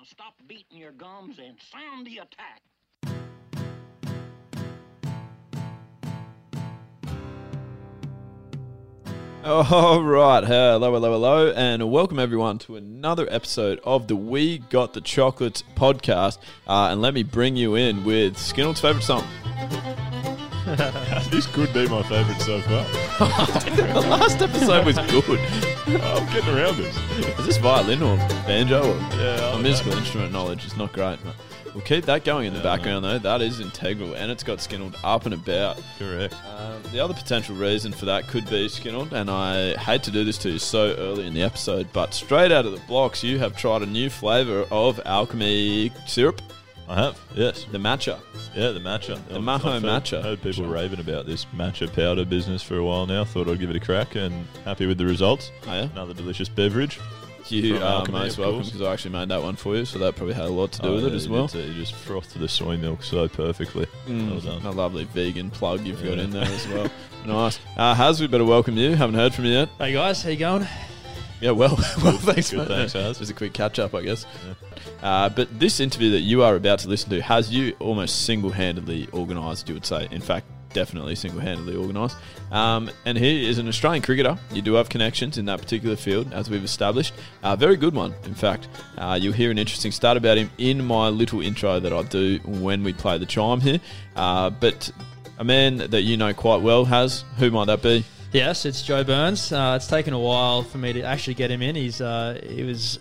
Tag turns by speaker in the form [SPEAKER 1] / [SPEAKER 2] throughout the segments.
[SPEAKER 1] Now stop beating your gums and sound the attack.
[SPEAKER 2] All right, hello, hello, hello, and welcome everyone to another episode of the We Got the Chocolates podcast. Uh, and let me bring you in with Skinnell's favourite song.
[SPEAKER 3] this could be my favourite so far.
[SPEAKER 2] the last episode was good.
[SPEAKER 3] I'm getting around this.
[SPEAKER 2] Is this violin or banjo? Or
[SPEAKER 3] Yeah,
[SPEAKER 2] my musical instrument knowledge is not great. But we'll keep that going in the background though. That is integral, and it's got Skinnelled up and about.
[SPEAKER 3] Correct.
[SPEAKER 2] Um, the other potential reason for that could be Skinnelled, and I hate to do this to you so early in the episode, but straight out of the blocks, you have tried a new flavour of alchemy syrup,
[SPEAKER 3] I have. Yes.
[SPEAKER 2] the matcha.
[SPEAKER 3] Yeah, the matcha.
[SPEAKER 2] The
[SPEAKER 3] I've-
[SPEAKER 2] Maho
[SPEAKER 3] I've heard-
[SPEAKER 2] matcha.
[SPEAKER 3] Heard people raving about this matcha powder business for a while now. Thought I'd give it a crack and happy with the results.
[SPEAKER 2] Oh, yeah?
[SPEAKER 3] Another delicious beverage.
[SPEAKER 2] You
[SPEAKER 3] From
[SPEAKER 2] are
[SPEAKER 3] Alchemy,
[SPEAKER 2] most
[SPEAKER 3] of
[SPEAKER 2] welcome
[SPEAKER 3] course.
[SPEAKER 2] because I actually made that one for you, so that probably had a lot to do
[SPEAKER 3] Oh,
[SPEAKER 2] with it
[SPEAKER 3] yeah,
[SPEAKER 2] as
[SPEAKER 3] you
[SPEAKER 2] well.
[SPEAKER 3] did too. You just frothed the soy milk so perfectly. Well done.
[SPEAKER 2] A lovely vegan plug you've got
[SPEAKER 3] Yeah.
[SPEAKER 2] in there as well. nice. Uh, Haz, we better welcome you. Haven't heard from you yet.
[SPEAKER 4] Hey guys, how you going?
[SPEAKER 2] Yeah, well, well, thanks,
[SPEAKER 3] good,
[SPEAKER 2] mate.
[SPEAKER 3] thanks,
[SPEAKER 2] Yeah,
[SPEAKER 3] Haz.
[SPEAKER 2] Just a quick catch up, I guess. Uh, but this interview that you are about to listen to has you almost single handedly organised, you would say. In fact, definitely single handedly organised. Um, and he is an Australian cricketer. You do have connections in that particular field, as we've established. A very good one, in fact. Uh, you'll hear an interesting stat about him in my little intro that I do when we play the chime here. Uh, but a man that you know quite well has, who might that be?
[SPEAKER 4] Yes, it's Joe Burns. Uh, it's taken a while for me to actually get him in. He's uh, he was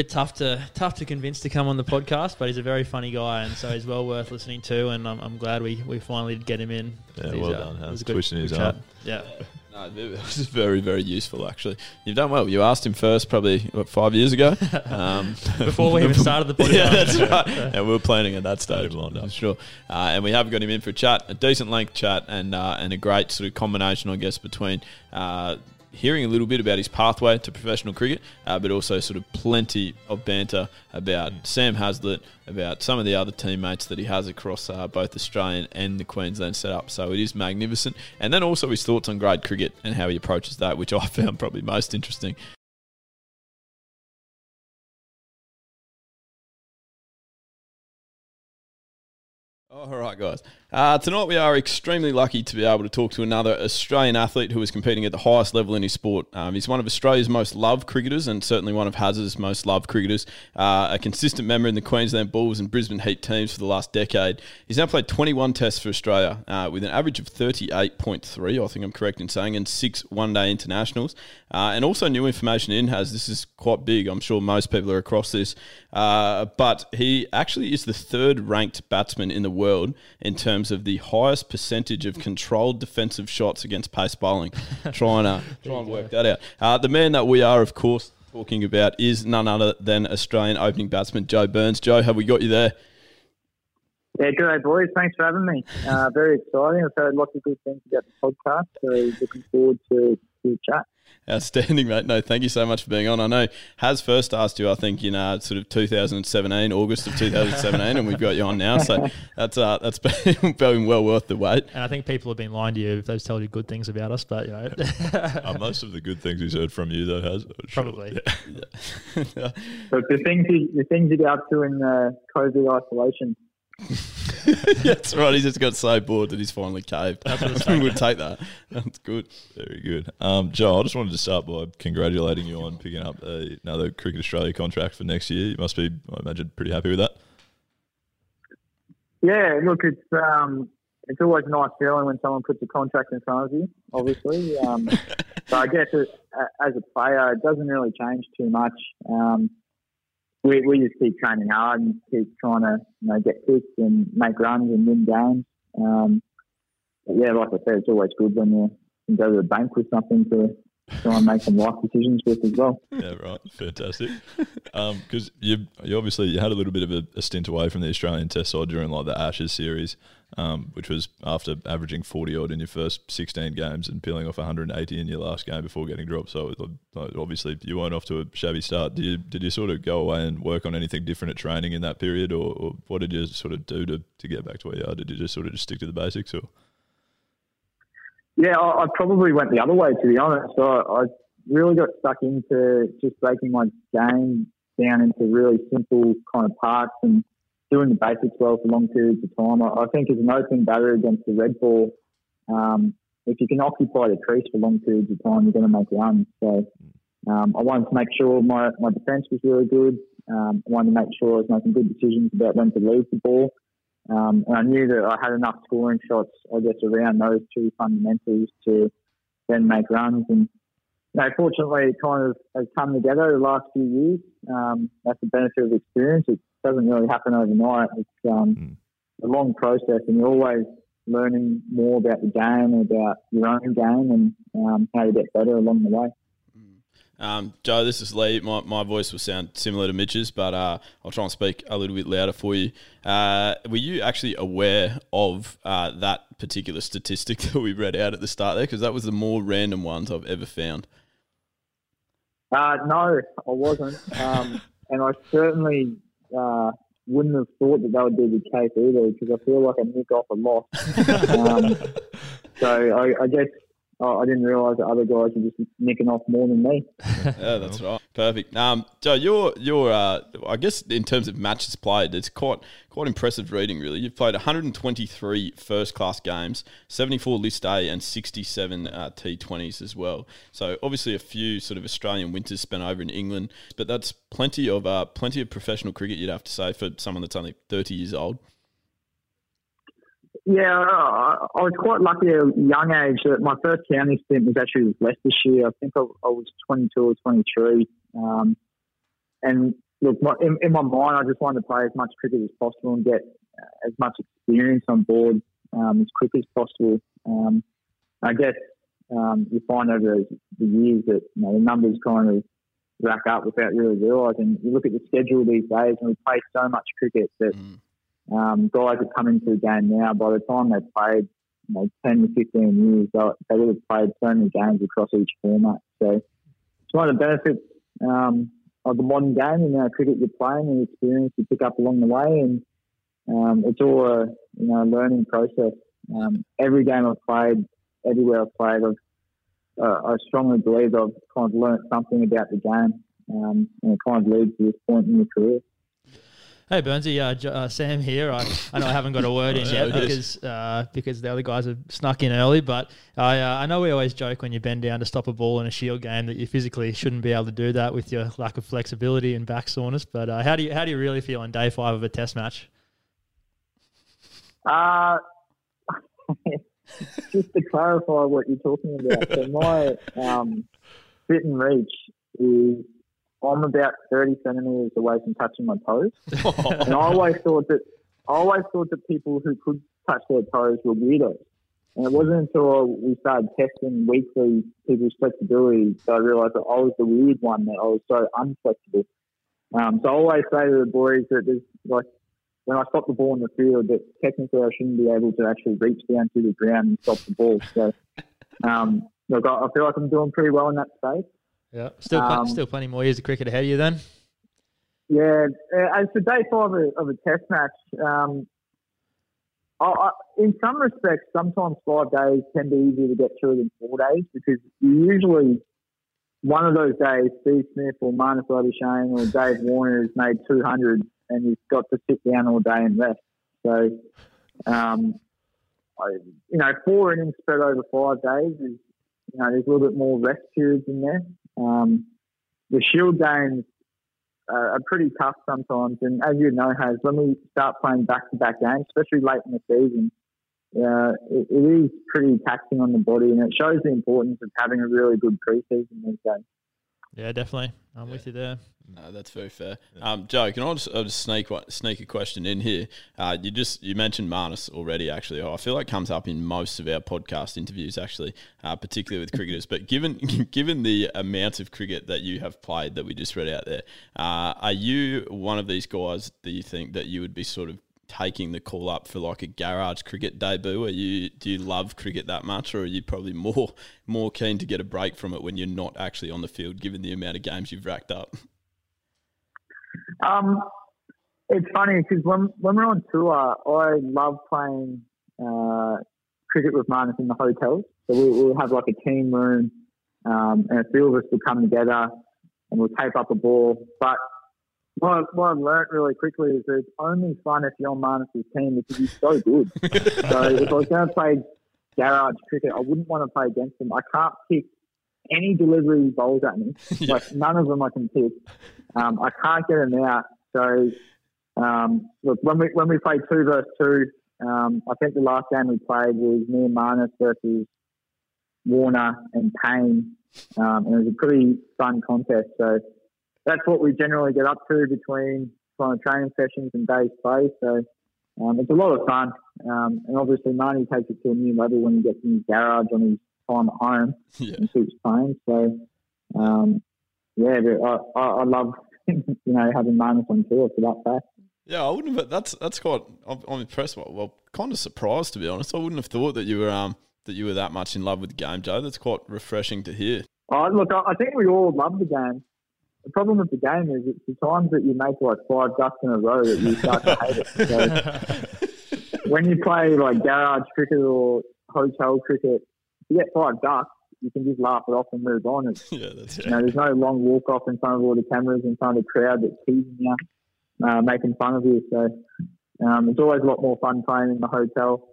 [SPEAKER 4] bit tough to tough to convince to come on the podcast, but he's a very funny guy, and so he's well worth listening to. And I'm, I'm glad we, we finally did get him in.
[SPEAKER 3] Yeah, well
[SPEAKER 4] uh,
[SPEAKER 3] done,
[SPEAKER 4] it
[SPEAKER 3] Hans.
[SPEAKER 4] was a good-
[SPEAKER 3] his
[SPEAKER 4] good
[SPEAKER 3] arm.
[SPEAKER 4] Yeah.
[SPEAKER 2] No, this is very, very useful, actually. You've done well. You asked him first, probably, what, five years ago? Um,
[SPEAKER 4] Before we even started the podcast.
[SPEAKER 2] yeah, that's right. And we were planning at that stage.
[SPEAKER 3] Lined up.
[SPEAKER 2] Sure. Uh, and we have got him in for a chat, a decent length chat, and uh, and a great sort of combination, I guess, between uh, hearing a little bit about his pathway to professional cricket, uh, but also sort of plenty of banter about Sam Heazlett, about some of the other teammates that he has across uh, both Australian and the Queensland setup. So it is magnificent. And then also his thoughts on grade cricket and how he approaches that, which I found probably most interesting. All right, guys. Uh, tonight we are extremely lucky to be able to talk to another Australian athlete who is competing at the highest level in his sport. Um, he's one of Australia's most loved cricketers and certainly one of Hazard's most loved cricketers. Uh, a consistent member in the Queensland Bulls and Brisbane Heat teams for the last decade. He's now played 21 tests for Australia uh, with an average of 38.3, I think I'm correct in saying, and six one-day internationals. Uh, and also new information in has this is quite big. I'm sure most people are across this, uh, but he actually is the third ranked batsman in the world in terms of the highest percentage of controlled defensive shots against pace bowling. trying to try and work that out. Uh, the man that we are, of course, talking about is none other than Australian opening batsman Joe Burns. Joe, have we got you there?
[SPEAKER 5] Yeah, good day, boys. Thanks for having me. Uh, very exciting. I've heard lots of good things about the podcast, so looking forward to, to the chat.
[SPEAKER 2] Outstanding, mate. No, thank you so much for being on. I know Has first asked you, I think, in uh, sort of 2017, August of 2017, and we've got you on now. So that's uh, that's been, been well worth the wait.
[SPEAKER 4] And I think people have been lying to you if they've told you good things about us, but you know,
[SPEAKER 3] Uh, most of the good things he's heard from you, though, has
[SPEAKER 4] probably.
[SPEAKER 5] But the things you, the things you get up to in uh, COVID isolation.
[SPEAKER 2] that's right. He's just got so bored that he's finally caved. we'll take that. That's good.
[SPEAKER 3] Very good. Um, Joe, I just wanted to start by congratulating you on picking up a, another Cricket Australia contract for next year. You must be, I imagine, pretty happy with that.
[SPEAKER 5] Yeah, look, it's um, it's always a nice feeling when someone puts a contract in front of you. Obviously, um, so I guess it, as a player, it doesn't really change too much. Um, we we just keep training hard and keep trying to you know get picks and make runs and win games. Um, but yeah, like I said, it's always good when you can go to the bank with something to try and make some life decisions with as well.
[SPEAKER 3] Yeah, right. Fantastic. Because you, you obviously you had a little bit of a, a stint away from the Australian Test side during like the Ashes series, um, which was after averaging forty odd in your first sixteen games and peeling off one hundred and eighty in your last game before getting dropped. So obviously you weren't off to a shabby start. Did you did you sort of go away and work on anything different at training in that period, or, or what did you sort of do to, to get back to where you are? Did you just sort of just stick to the basics, or
[SPEAKER 5] Yeah, I, I probably went the other way to be honest. I, I really got stuck into just breaking my game down into really simple kind of parts and doing the basics well for long periods of time. I, think as an opening batter against the red ball, um, if you can occupy the crease for long periods of time, you're going to make runs. So um, I wanted to make sure my, my defence was really good. Um, I wanted to make sure I was making good decisions about when to leave the ball. Um, and I knew that I had enough scoring shots, I guess, around those two fundamentals to then make runs. And you know, fortunately, it kind of has come together the last few years. Um, that's the benefit of experience. It doesn't really happen overnight. It's um, mm. a long process, and you're always learning more about the game, about your own game, and um, how to get better along the way.
[SPEAKER 2] Um, Joe, this is Lee. My, my voice will sound similar to Mitch's, but uh, I'll try and speak a little bit louder for you. Uh, were you actually aware of uh, that particular statistic that we read out at the start there? Because that was the more random ones I've ever found.
[SPEAKER 5] Uh, no, I wasn't. Um, and I certainly uh, wouldn't have thought that that would be the case either because I feel like I nick off a lot. um, so I, I guess oh, I didn't realise that other guys were just nicking off more than me.
[SPEAKER 2] yeah, that's right. Perfect. Um, Joe, you're you're uh, I guess in terms of matches played, it's quite quite impressive reading. Really, you've played 123 first class games, 74 List A, and 67 uh, T20s as well. So obviously a few sort of Australian winters spent over in England, but that's plenty of uh, plenty of professional cricket. You'd have to say for someone that's only 30 years old.
[SPEAKER 5] Yeah, I was quite lucky at a young age. My first county stint was actually with Leicestershire. I think I, I was 22 or 23. Um, and look, my, in, in, my mind, I just wanted to play as much cricket as possible and get as much experience on board um, as quick as possible. Um, I guess um, you find over the years that you know, the numbers kind of rack up without really realising. You look at the schedule these days, and we play so much cricket that. Mm um, guys that come into the game now, by the time they've played you know, 10 to 15 years, they, they would have played so many games across each format. So it's one of the benefits um, of the modern game, you know, cricket you're playing and experience you pick up along the way. And um, it's all a you know, learning process. Um, every game I've played, everywhere I've played, I've, uh, I strongly believe I've kind of learnt something about the game. Um, and it kind of leads to this point in your career.
[SPEAKER 4] Hey Burnsy, uh, uh, Sam here. I, I know I haven't got a word in yet because uh, because the other guys have snuck in early, but I uh, I know we always joke when you bend down to stop a ball in a shield game that you physically shouldn't be able to do that with your lack of flexibility and back soreness. But uh, how do you how do you really feel on day five of a Test match?
[SPEAKER 5] Uh just to clarify what you're talking about. So my um, sit and reach is I'm about 30 centimeters away from touching my toes. and I always thought that I always thought that people who could touch their toes were weirdos. And it wasn't until we started testing weekly people's flexibility that I realised that I was the weird one, that I was so unflexible. Um, so I always say to the boys that there's like when I stop the ball in the field, that technically I shouldn't be able to actually reach down to the ground and stop the ball. So um, look, I feel like I'm doing pretty well in that space.
[SPEAKER 4] Yeah, still um, still plenty more years of cricket ahead of you then.
[SPEAKER 5] Yeah, as for day five of, of a test match, um, I, I, in some respects, sometimes five days can be easier to get through than four days because usually one of those days, Steve Smith or Marnus Labuschagne or Dave Warner has made 200 and he's got to sit down all day and rest. So, um, I, you know, four innings spread over five days is, you know, there's a little bit more rest periods in there. Um, the Shield games are, are pretty tough sometimes, and as you know, has when we start playing back-to-back games, especially late in the season, uh, it, it is pretty taxing on the body, and it shows the importance of having a really good preseason these days.
[SPEAKER 4] Yeah, definitely. I'm yeah. with you there.
[SPEAKER 2] No, that's very fair. Um, Joe, can I just, I'll just sneak sneak a question in here? Uh, you just you mentioned Marnus already. Actually, I feel like comes up in most of our podcast interviews. Actually, uh, particularly with cricketers. But given given the amount of cricket that you have played that we just read out there, uh, are you one of these guys that you think that you would be sort of taking the call up for like a garage cricket debut? Are you do you love cricket that much, or are you probably more more keen to get a break from it when you're not actually on the field, given the amount of games you've racked up?
[SPEAKER 5] Um, it's funny because when when we're on tour, I love playing uh, cricket with Marnus in the hotels. So we, will have like a team room, um, and a few of us will come together and we'll tape up a ball. But What, what I've learnt really quickly is that it's only fun if you're on Marnus's team because he's so good. so if I was going to play garage cricket, I wouldn't want to play against him. I can't pick any delivery he bowls at me. Like none of them I can pick. Um, I can't get him out. So um, look, when we when we played two versus two, um, I think the last game we played was me and Marnus versus Warner and Paine, um, and it was a pretty fun contest. So that's what we generally get up to between kind of training sessions and days play. So um, it's a lot of fun, um, and obviously Marnie takes it to a new level when he gets in his garage on his time at home
[SPEAKER 2] Yeah.
[SPEAKER 5] and keeps playing. So um, yeah, but I, I, I love you know having Marnus on tour for that fact.
[SPEAKER 2] Yeah, I wouldn't have. That's that's quite. I'm, I'm impressed. Well, well, kind of surprised to be honest. I wouldn't have thought that you were um that you were that much in love with the game, Joe. That's quite refreshing to hear.
[SPEAKER 5] Oh, look, I I think we all love the game. The problem with the game is it's the times that you make like five ducks in a row that you start to hate it. So when you play like garage cricket or hotel cricket, if you get five ducks, you can just laugh it off and move on. It's,
[SPEAKER 2] yeah, that's
[SPEAKER 5] you know, there's no long walk off in front of all the cameras in front of the crowd that's teasing you, uh, making fun of you. So um, it's always a lot more fun playing in the hotel.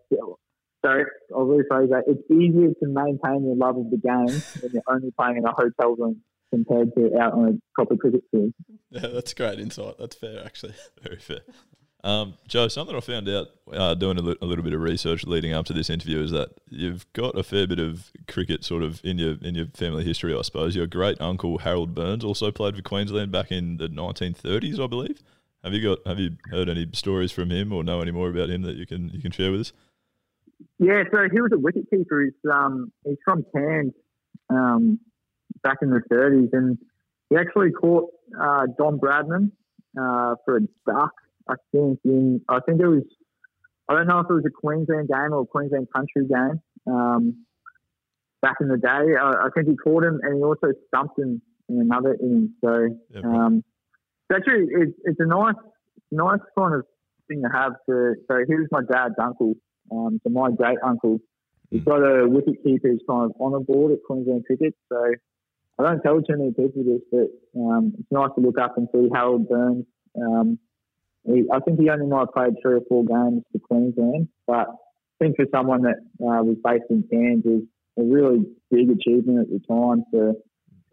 [SPEAKER 5] So I'll rephrase that. It's easier to maintain your love of the game when you're only playing in a hotel room compared to out on a proper cricket field.
[SPEAKER 2] yeah, that's great insight. That's fair, actually.
[SPEAKER 3] Very fair. Um, Joe, something I found out uh, doing a, li- a little bit of research leading up to this interview is that you've got a fair bit of cricket sort of in your in your family history, I suppose. Your great uncle Harold Burns also played for Queensland back in the 1930s, I believe. Have you got Have you heard any stories from him or know any more about him that you can you can share with us?
[SPEAKER 5] Yeah, so he was a wicketkeeper. He's um he's from Cairns, um, back in the thirties, and he actually caught uh, Don Bradman uh, for a duck. I think in I think it was I don't know if it was a Queensland game or a Queensland country game. Um, back in the day, I, I think he caught him, and he also stumped him in another inning. So
[SPEAKER 3] Yeah,
[SPEAKER 5] um, it's actually it's, it's a nice nice kind of thing to have. To so he was my dad's uncle. Um, so my great uncle, he's got a wicket keeper who's kind of on a board at Queensland Cricket. So I don't tell too many people this, but um, it's nice to look up and see Harold Burns. Um, he, I think he only might have played three or four games for Queensland, but I think for someone that uh, was based in Cairns, it was a really big achievement at the time to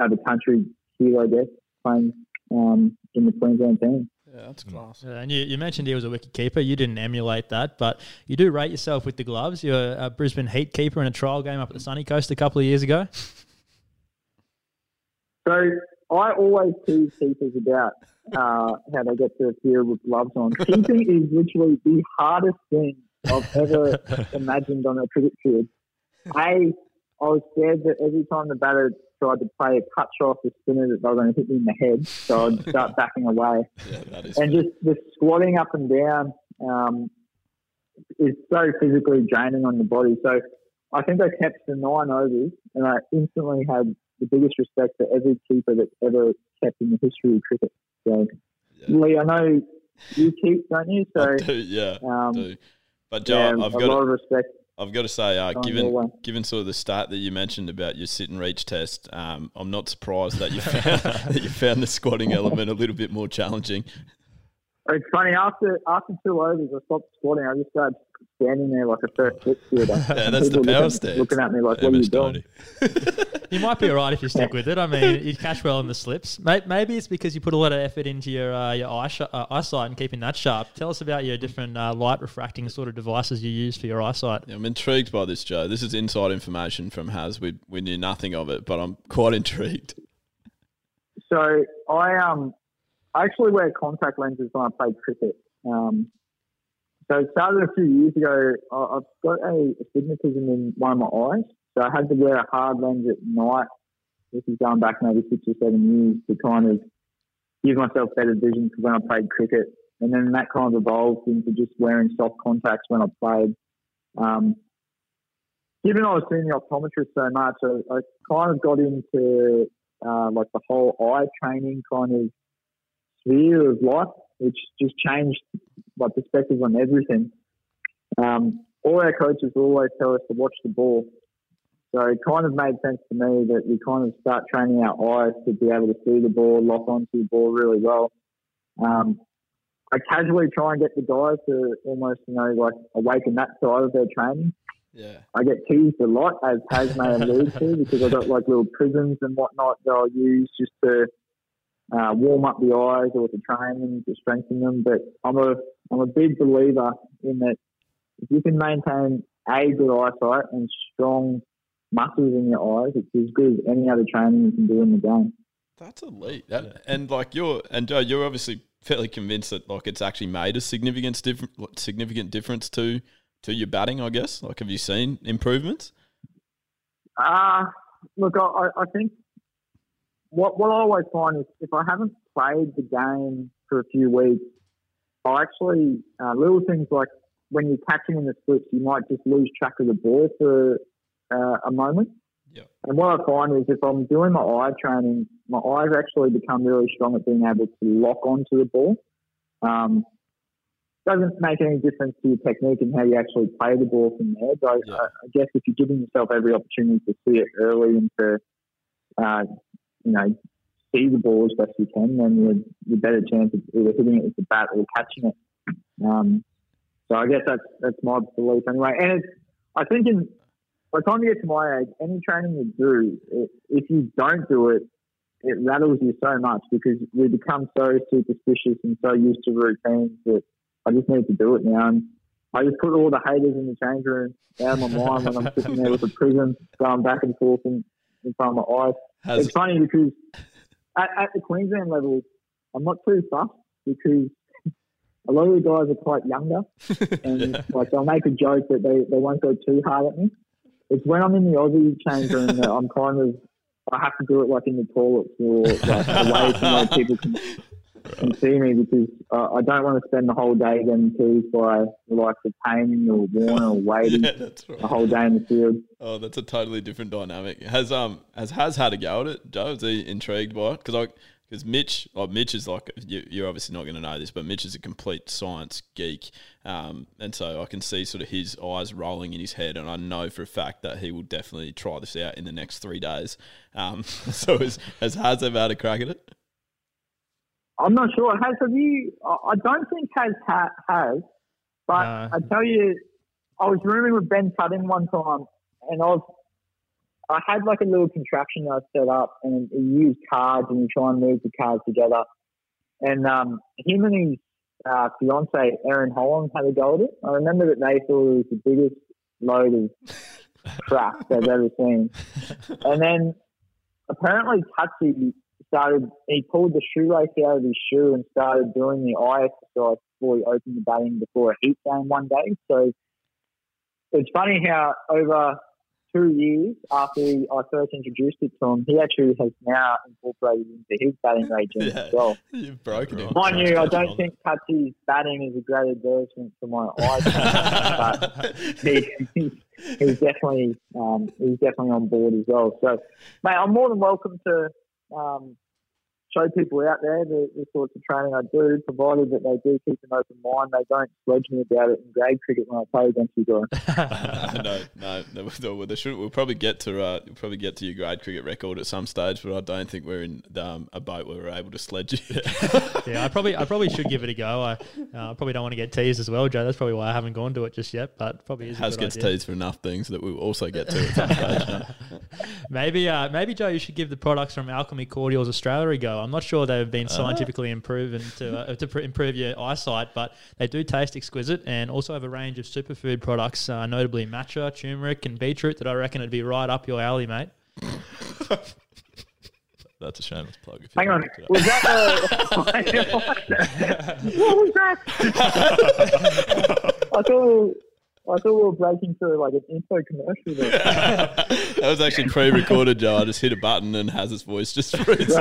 [SPEAKER 5] have a country hero, I guess, playing um, in the Queensland team.
[SPEAKER 2] Yeah, that's class.
[SPEAKER 4] Yeah, and you, you mentioned he was a wicket keeper. You didn't emulate that, but you do rate yourself with the gloves. You're a Brisbane Heat keeper in a trial game up at the Sunny Coast a couple of years ago.
[SPEAKER 5] So I always tease keepers about uh, how they get to field with gloves on. Keeping is literally the hardest thing I've ever imagined on a cricket field. A, I was scared that every time the batter tried to play a cut off the spinner that they were going to hit me in the head, so I'd start backing away.
[SPEAKER 2] Yeah, that is.
[SPEAKER 5] And just the squatting up and down um, is so physically draining on the body. So I think I kept the nine overs, and I instantly had the biggest respect for every keeper that's ever kept in the history of cricket. So,
[SPEAKER 2] Yeah.
[SPEAKER 5] Lee, I know you keep, don't you? So,
[SPEAKER 2] I do, yeah,
[SPEAKER 5] um,
[SPEAKER 2] do. But Joe,
[SPEAKER 5] yeah,
[SPEAKER 2] I've
[SPEAKER 5] a
[SPEAKER 2] got
[SPEAKER 5] lot
[SPEAKER 2] to,
[SPEAKER 5] of respect.
[SPEAKER 2] I've got to say, uh, given given sort of the start that you mentioned about your sit and reach test, um, I'm not surprised that you found that you found the squatting element a little bit more challenging.
[SPEAKER 5] It's funny after after two overs, I stopped squatting. I just started standing there like a first slip fielder.
[SPEAKER 2] Yeah, that's the power
[SPEAKER 5] looking,
[SPEAKER 2] stance.
[SPEAKER 5] looking at me like, "What are you doing?"
[SPEAKER 4] You might be all right if you stick with it. I mean, you catch well in the slips. Maybe it's because you put a lot of effort into your uh, your eye sh- uh, eyesight and keeping that sharp. Tell us about your different uh, light refracting sort of devices you use for your eyesight.
[SPEAKER 2] Yeah, I'm intrigued by this, Joe. This is inside information from Has. We we knew nothing of it, but I'm quite intrigued.
[SPEAKER 5] So I um I actually wear contact lenses when I play cricket. Um, so it started a few years ago. I've got a astigmatism in one of my eyes, so I had to wear a hard lens at night. This is going back maybe six or seven years to kind of give myself better vision for when I played cricket, and then that kind of evolved into just wearing soft contacts when I played. Um, given I was seeing the optometrist so much, I, I kind of got into uh, like the whole eye training kind of sphere of life, which just changed my perspective on everything. Um, all our coaches always tell us to watch the ball. So it kind of made sense to me that we kind of start training our eyes to be able to see the ball, lock onto the ball really well. Um, I casually try and get the guys to almost, you know, like awaken that side of their training.
[SPEAKER 2] Yeah.
[SPEAKER 5] I get teased a lot, as Has may allude to, because I've got like little prisms and whatnot that I'll use just to uh, warm up the eyes or to train them, to strengthen them. But I'm a, I'm a big believer in that if you can maintain a good eyesight and strong muscles in your eyes, it's as good as any other training you can do in the game.
[SPEAKER 2] That's elite. That, And like you're and Joe, you're obviously fairly convinced that like it's actually made a significant different significant difference to to your batting. I guess. Like, have you seen improvements?
[SPEAKER 5] Uh, look, I, I think what what I always find is if I haven't played the game for a few weeks, I actually uh, little things like when you're catching in the splits, you might just lose track of the ball for uh, a moment.
[SPEAKER 2] Yep.
[SPEAKER 5] And what I find is if I'm doing my eye training, my eyes actually become really strong at being able to lock onto the ball. Um, doesn't make any difference to your technique and how you actually play the ball from there. But
[SPEAKER 2] Yeah.
[SPEAKER 5] I, I guess if you're giving yourself every opportunity to see it early and to, uh, you know, see the ball as best you can, then you're, you're better chance of either hitting it with the bat or catching it. Um, so I guess that's that's my belief anyway. And it's, I think in by the time you get to my age, any training you do, i if you don't do it, it rattles you so much because we become so superstitious and so used to routines that I just need to do it now. And I just put all the haters in the change room out of my mind when I'm sitting there with a prism going back and forth in, in front of my eyes.
[SPEAKER 2] Has
[SPEAKER 5] It's funny because at, at the Queensland level, I'm not too fussed because a lot of the guys are quite younger and like they'll make a joke that they, they won't go too hard at me. It's when I'm in the Aussie change room that I'm kind of I have to do it like in the toilets or like away from where people can, can see me because uh, I don't want to spend the whole day getting teased by like the likes of Paine or Warner or Wadey
[SPEAKER 2] yeah, that's right.
[SPEAKER 5] the whole day in the field.
[SPEAKER 2] Oh, that's a totally different dynamic. Has um has has had a go at it, Joe? Is he intrigued by it? Because I because Mitch, like Mitch is like you, you're obviously not going to know this, but Mitch is a complete science geek, um, and so I can see sort of his eyes rolling in his head, and I know for a fact that he will definitely try this out in the next three days. Um, so has has Has ever had a crack at it?
[SPEAKER 5] I'm not sure. Has have you? I don't think has ha, has, but
[SPEAKER 4] No.
[SPEAKER 5] I tell you, I was rooming with Ben Cutting one time, and I was I had like a little contraption that I set up, and you use cards and you try and move the cards together. And um, him and his uh, fiance Erin Holland had a go at it. I remember that they thought it was the biggest load of crap they've ever seen. And then apparently Touchy started, he pulled the shoelace out of his shoe and started doing the eye exercise before he opened the batting before a heat game one day. So it's funny how over two years after he, I first introduced it to him, he actually has now incorporated into his batting regime
[SPEAKER 2] Yeah.
[SPEAKER 5] as well.
[SPEAKER 2] You've broken him.
[SPEAKER 5] Mind you, I don't think Touchy's batting is a great advertisement for my eyes, but he, he's, he's definitely um, he's definitely on board as well. So, mate, I'm more than welcome to um, show people out there the, the sorts of training I do, provided that they do keep an open mind. They don't sledge me about it in grade cricket when I play against you guys.
[SPEAKER 2] no, no, no, no, they should, we'll probably get to uh, we'll probably get to your grade cricket record at some stage, but I don't think we're in um, a boat where we're able to sledge you.
[SPEAKER 4] yeah, I probably I probably should give it a go. I uh, probably don't want to get teased as well, Joe. That's probably why I haven't gone to it just yet. But probably is a
[SPEAKER 2] Has
[SPEAKER 4] good
[SPEAKER 2] gets
[SPEAKER 4] idea.
[SPEAKER 2] teased for enough things that we will also get to at some stage. no?
[SPEAKER 4] Maybe, uh, maybe Joe, you should give the products from Alchemy Cordials Australia a go. I'm not sure they've been scientifically improved to uh, to pr- improve your eyesight, but they do taste exquisite and also have a range of superfood products, uh, notably matcha, turmeric, and beetroot that I reckon would be right up your alley, mate.
[SPEAKER 3] That's a shameless plug. If you
[SPEAKER 5] Hang on,
[SPEAKER 3] want
[SPEAKER 5] was that the? what was that? I thought. I thought we were breaking through like an info commercial there.
[SPEAKER 2] that was actually pre-recorded, Joe. I just hit a button and has his voice just freeze.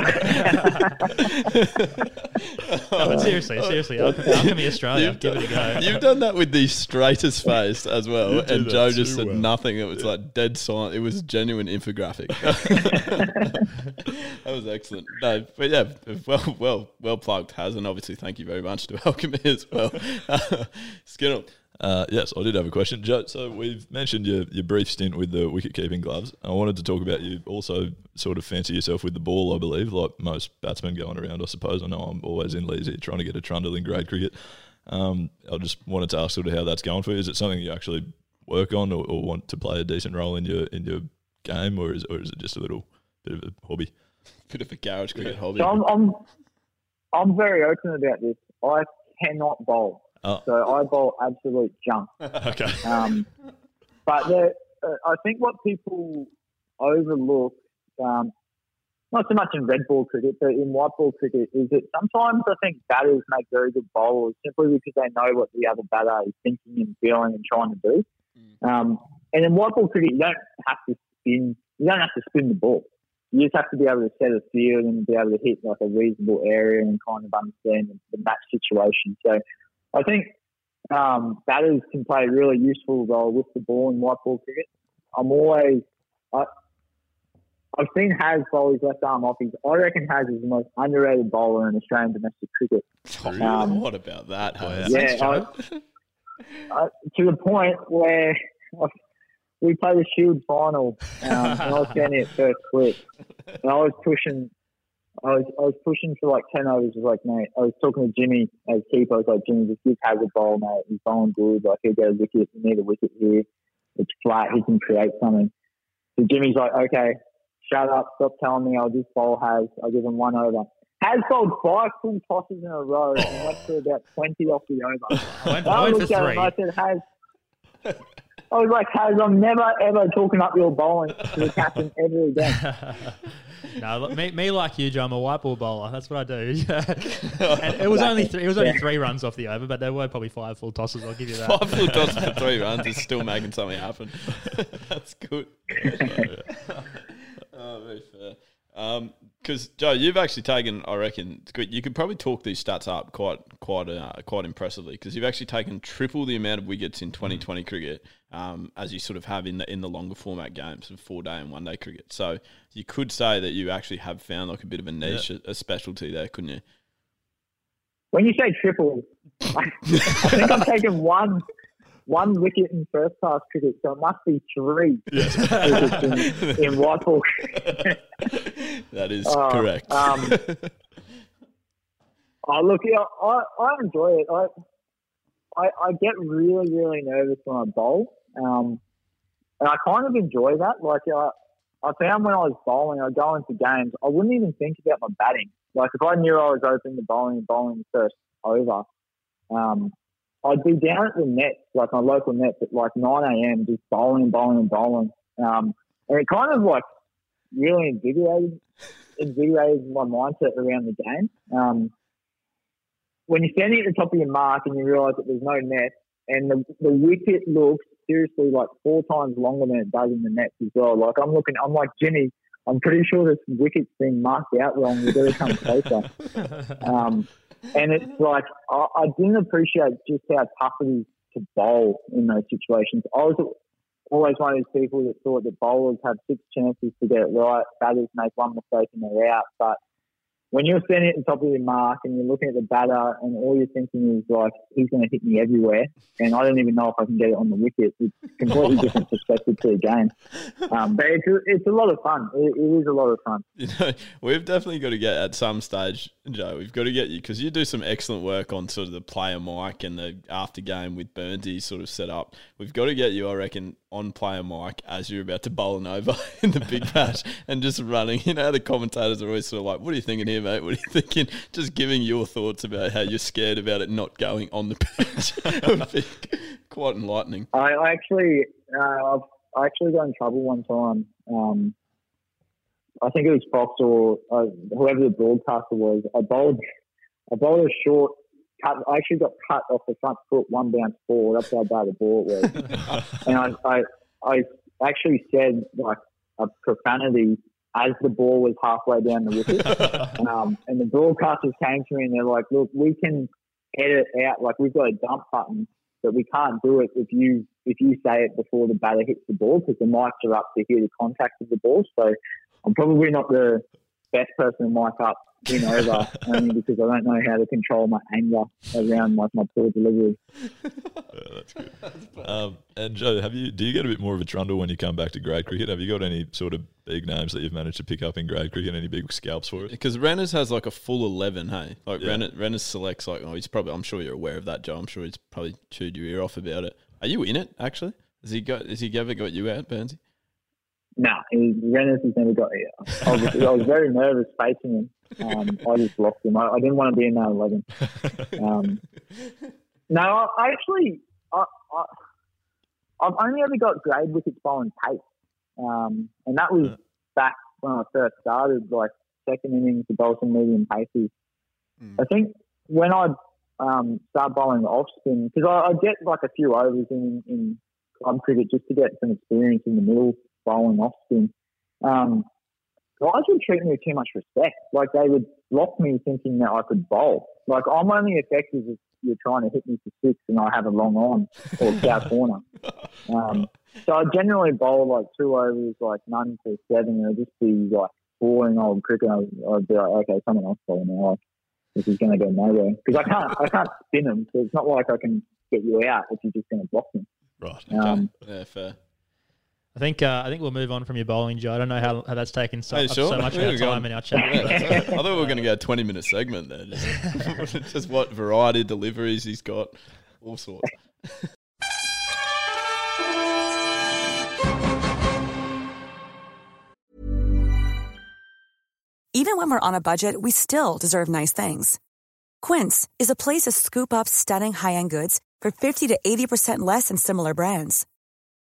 [SPEAKER 4] No, but seriously, seriously, Al- Alchemy Australia,
[SPEAKER 2] You've
[SPEAKER 4] give
[SPEAKER 2] done,
[SPEAKER 4] it a go.
[SPEAKER 2] You've done that with the straightest face as well, and Joe just said
[SPEAKER 3] well.
[SPEAKER 2] nothing. It was like dead silent. It was genuine infographic. that was excellent. No, but yeah, well, well, well plugged, Has, and obviously thank you very much to Alchemy as well. Skinner,
[SPEAKER 3] Uh, yes, I did have a question, Joe. So we've mentioned your, your brief stint with the wicket keeping gloves. I wanted to talk about you also sort of fancy yourself with the ball, I believe, like most batsmen going around. I suppose I know I'm always in lazy trying to get a trundle in grade cricket. Um, I just wanted to ask sort of how that's going for you. Is it something you actually work on or, or want to play a decent role in your in your game, or is or is it just a little bit of a hobby?
[SPEAKER 2] Bit of a garage cricket hobby.
[SPEAKER 5] So I'm, I'm, I'm very open about this. I cannot bowl.
[SPEAKER 3] Oh.
[SPEAKER 5] So I bowl absolute junk.
[SPEAKER 3] Okay.
[SPEAKER 5] Um, but the, uh, I think what people overlook, um, not so much in red ball cricket, but in white ball cricket, is that sometimes I think batters make very good bowlers simply because they know what the other batter is thinking and feeling and trying to do. Um, and in white ball cricket, you don't have to spin. You don't have to spin the ball. You just have to be able to set a field and be able to hit like a reasonable area and kind of understand the, the match situation. So I think um, batters can play a really useful role with the ball in white ball cricket. I'm always, I, I've seen Has bowl his left arm off. He's, I reckon Has is the most underrated bowler in Australian domestic cricket.
[SPEAKER 2] Oh,
[SPEAKER 5] Um,
[SPEAKER 2] what about that?
[SPEAKER 3] Oh,
[SPEAKER 2] Hayes?
[SPEAKER 3] yeah.
[SPEAKER 5] Yeah, I, I, to the point where I, we played the Shield final, um, and I was standing at first slip, and I was pushing. I was, I was pushing for like 10 overs. I was like, mate, I was talking to Jimmy as keeper. I was like, Jimmy, just give Has a bowl, mate. He's bowling good. Like, he'll get a wicket. We need a wicket here. It's flat. He can create something. So Jimmy's like, okay, shut up. Stop telling me. I'll just bowl Has. I'll give him one over. Has bowled five full tosses in a row and went for about 20 off the over.
[SPEAKER 4] I went,
[SPEAKER 5] I
[SPEAKER 4] I went for
[SPEAKER 5] looked at
[SPEAKER 4] three.
[SPEAKER 5] I said, Has. I was like, Has, I'm never ever talking up your bowling to the captain ever again.
[SPEAKER 4] no, look, me, me like you, Joe. I'm a white ball bowler. That's what I do. and it was only three, it was only
[SPEAKER 5] Yeah.
[SPEAKER 4] three runs off the over, but there were probably five full tosses. I'll give you that.
[SPEAKER 2] Five full tosses for three runs is still making something happen. That's good. oh, very fair. Um, Because Joe, you've actually taken, I reckon, you could probably talk these stats up quite, quite, uh, quite impressively. Because you've actually taken triple the amount of wickets in 2020 cricket um, as you sort of have in the in the longer format games of four day and one day cricket. So you could say that you actually have found like a bit of a niche, a, a specialty there, couldn't you?
[SPEAKER 5] When you say triple, I, I think I've taken one one wicket in first class cricket, so it must be three wickets in, in white ball.
[SPEAKER 2] that is
[SPEAKER 5] Oh,
[SPEAKER 2] correct.
[SPEAKER 5] um, Oh, look, yeah, I, I enjoy it. I, I I get really really nervous when I bowl, um, and I kind of enjoy that. Like I, I found when I was bowling, I go into games, I wouldn't even think about my batting. Like if I knew I was open to bowling and bowling the first over, um, I'd be down at the nets, like my local nets, at like 9 a.m. just bowling and bowling and bowling. Um, and it kind of like really invigorated invigorated my mindset around the game. Um, when you're standing at the top of your mark and you realise that there's no net, and the, the wicket looks seriously like four times longer than it does in the nets as well. Like I'm looking, I'm like Jimmy. I'm pretty sure this wicket's been marked out wrong. We've got to come closer. Um, and it's like I, I didn't appreciate just how tough it is to bowl in those situations. I was always one of those people that thought that bowlers have six chances to get it right. Batters make one mistake and they're out. But when you're standing at the top of your mark and you're looking at the batter and all you're thinking is like, he's going to hit me everywhere, and I don't even know if I can get it on the wicket. It's completely different perspective to the game. Um, but it's a, it's a lot of fun. It, it is a lot of fun.
[SPEAKER 2] You know, we've definitely got to get at some stage, Joe. We've got to get you because you do some excellent work on sort of the player mic and the after game with Burnsy sort of set up. We've got to get you, I reckon, on player mic as you're about to bowl an over in the big bash and just running. You know, the commentators are always sort of like, "What are you thinking here, mate? What are you thinking?" Just giving your thoughts about how you're scared about it not going on the pitch. Would be quite enlightening.
[SPEAKER 5] I, I actually, uh, I've, I actually got in trouble one time. Um, I think it was Fox or uh, whoever the broadcaster was. I bowled, I bowled a short cut. I actually got cut off the front foot, one bounce forward. That's how bad the ball was. and I, I, I actually said like a profanity as the ball was halfway down the wicket. um, and the broadcasters came to me and they're like, "Look, we can edit out. Like we've got a dump button, but we can't do it if you if you say it before the batter hits the ball because the mics are up to hear the contact of the ball. So I'm probably not the best person to mic up win over only because I don't know how to control my anger around like my poor delivery.
[SPEAKER 3] Yeah, that's good. Um, and Joe, have you do you get a bit more of a trundle when you come back to grade cricket? Have you got any sort of big names that you've managed to pick up in grade cricket? Any big scalps for it?
[SPEAKER 2] Because Renners has like a full eleven, hey. Like
[SPEAKER 3] Yeah.
[SPEAKER 2] Renner, Renners selects like oh he's probably I'm sure you're aware of that, Joe. I'm sure he's probably chewed your ear off about it. Are you in it actually? Has he got has he ever got you out, Burnsy?
[SPEAKER 5] Nah, he, Renners has never got here. I was, I was very nervous facing him. Um, I just blocked him. I, I didn't want to be in that 11. Um, no, I, I actually, I, I, I've only ever got grade wickets bowling pace. Um, and that was back when I first started, like second innings to bowl some medium paces.
[SPEAKER 2] Mm.
[SPEAKER 5] I think when I um, start bowling off spin, because I, I get like a few overs in, in club cricket just to get some experience in the middle bowling off spin. Um, guys would treat me with too much respect. Like they would block me thinking that I could bowl. Like I'm only effective if you're trying to hit me for six and I have a long on or cow corner. Um, so I generally bowl like two overs, like none to seven, and it'd just be like boring old cricket. I'd, I'd be like, okay, someone else bowl now. Like, this is going to go nowhere because I can't, I can't spin them. So it's not like I can get you out if you're just going to block me.
[SPEAKER 3] Right.
[SPEAKER 5] Um,
[SPEAKER 2] Yeah, fair.
[SPEAKER 4] I think uh, I think we'll move on from your bowling, Joe. I don't know how, how that's taken so,
[SPEAKER 2] Hey, sure.
[SPEAKER 4] so much of
[SPEAKER 2] Yeah,
[SPEAKER 4] our
[SPEAKER 2] go on.
[SPEAKER 4] time in our chat.
[SPEAKER 2] Yeah, I thought we were going to go a 20 minute segment there. Just, just what variety of deliveries he's got, all sorts.
[SPEAKER 6] Even when we're on a budget, we still deserve nice things. Quince is a place to scoop up stunning high-end goods for 50 to 80% less than similar brands.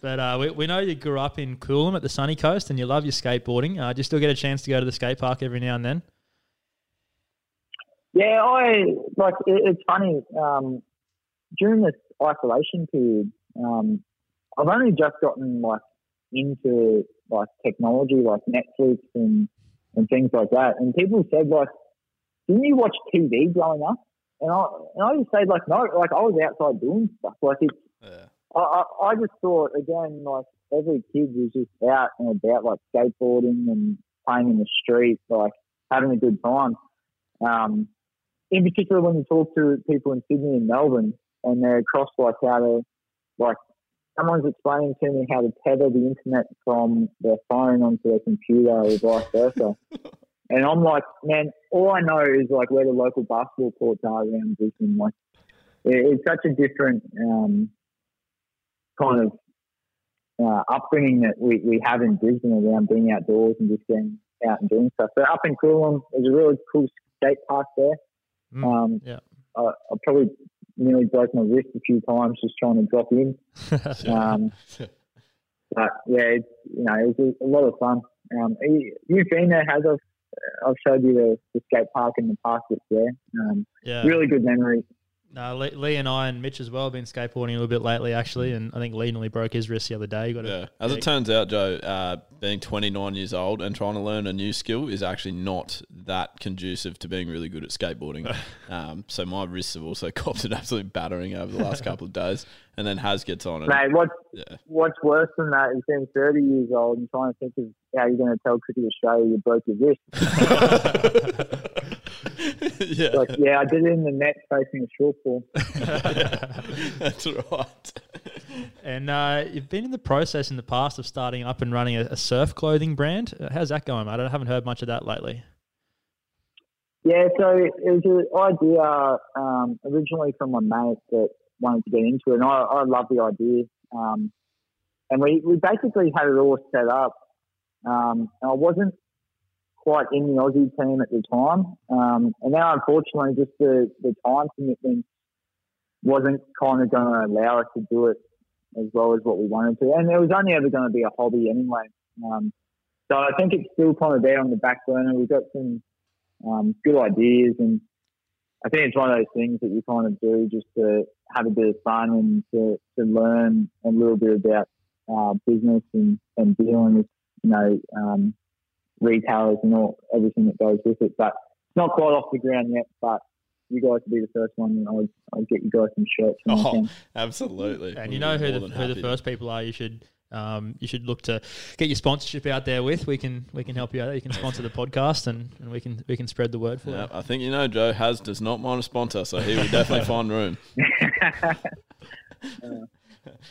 [SPEAKER 4] But uh, we, we know you grew up in Coolum at the sunny coast and you love your skateboarding. Uh, do you still get a chance to go to the skate park every now and then?
[SPEAKER 5] Yeah, I like. It, it's funny. Um, during this isolation period, um, I've only just gotten like into like technology, like Netflix and and things like that. And people said like, "Didn't you watch TV growing up?" And I and I just said like, "No, like I was outside doing stuff. Like it's. I, I, I just thought again, like every kid was just out and about, like skateboarding and playing in the street, like having a good time. Um, in particular, when you talk to people in Sydney and Melbourne, and they're across like how to, like someone's explaining to me how to tether the internet from their phone onto their computer or vice versa. and I'm like, man, all I know is like where the local basketball courts are around Brisbane. Like, it, it's such a different. Um, kind of uh, upbringing that we, we have in Brisbane around being outdoors and just getting out and doing stuff. So up in Coolum, there's a really cool skate park there.
[SPEAKER 4] Mm,
[SPEAKER 5] Um,
[SPEAKER 4] yeah.
[SPEAKER 5] I, I probably nearly broke my wrist a few times just trying to drop in. Um, but yeah, it's, you know, it was a, lot of fun. Um, you- you've been there, has I've, I've showed you the, the skate park in the park that's there. Um,
[SPEAKER 4] Yeah.
[SPEAKER 5] Really good memories.
[SPEAKER 4] No, Lee, Lee and I and Mitch as well have been skateboarding a little bit lately, actually. And I think Lee nearly broke his wrist the other day. Got
[SPEAKER 2] Yeah. As it turns out, Joe, uh, being 29 years old and trying to learn a new skill is actually not that conducive to being really good at skateboarding. um, so my wrists have also copped an absolute battering over the last couple of days. And then Has gets on it.
[SPEAKER 5] Mate, what's,
[SPEAKER 2] Yeah.
[SPEAKER 5] what's worse than that is being 30 years old and trying to think of how you're going to tell Cricket Australia you broke your wrist.
[SPEAKER 2] yeah.
[SPEAKER 5] Like, yeah, I did it in the net facing a shortfall.
[SPEAKER 2] That's right.
[SPEAKER 4] And uh, you've been in the process in the past of starting up and running a, a surf clothing brand. Uh, How's that going, mate? I haven't heard much of that lately.
[SPEAKER 5] Yeah, so it was an idea um, originally from my mate that wanted to get into it, and I, I love the idea. Um, and we, we basically had it all set up. Um, and I wasn't quite in the Aussie team at the time, um, and now unfortunately, just the, the time commitment wasn't kind of going to allow us to do it as well as what we wanted to. And it was only ever going to be a hobby anyway. Um, so I think it's still kind of there on the back burner. We've got some um, good ideas, and I think it's one of those things that you kind of do just to have a bit of fun and to, to learn a little bit about uh, business and, and dealing with you know um, retailers and all everything that goes with it. But it's not quite off the ground yet. But you guys will be the first one, and I'll, I'll get you guys some shirts. When I
[SPEAKER 2] Oh, absolutely.
[SPEAKER 4] And
[SPEAKER 2] We'd
[SPEAKER 4] you know who the,
[SPEAKER 2] than
[SPEAKER 4] who the first people are. You should um, you should look to get your sponsorship out there with. We can we can help you out. You can sponsor the podcast, and, and we can we can spread the word for
[SPEAKER 2] Yeah,
[SPEAKER 4] you.
[SPEAKER 2] I think you know Joe has does not mind a sponsor, so he will definitely find room.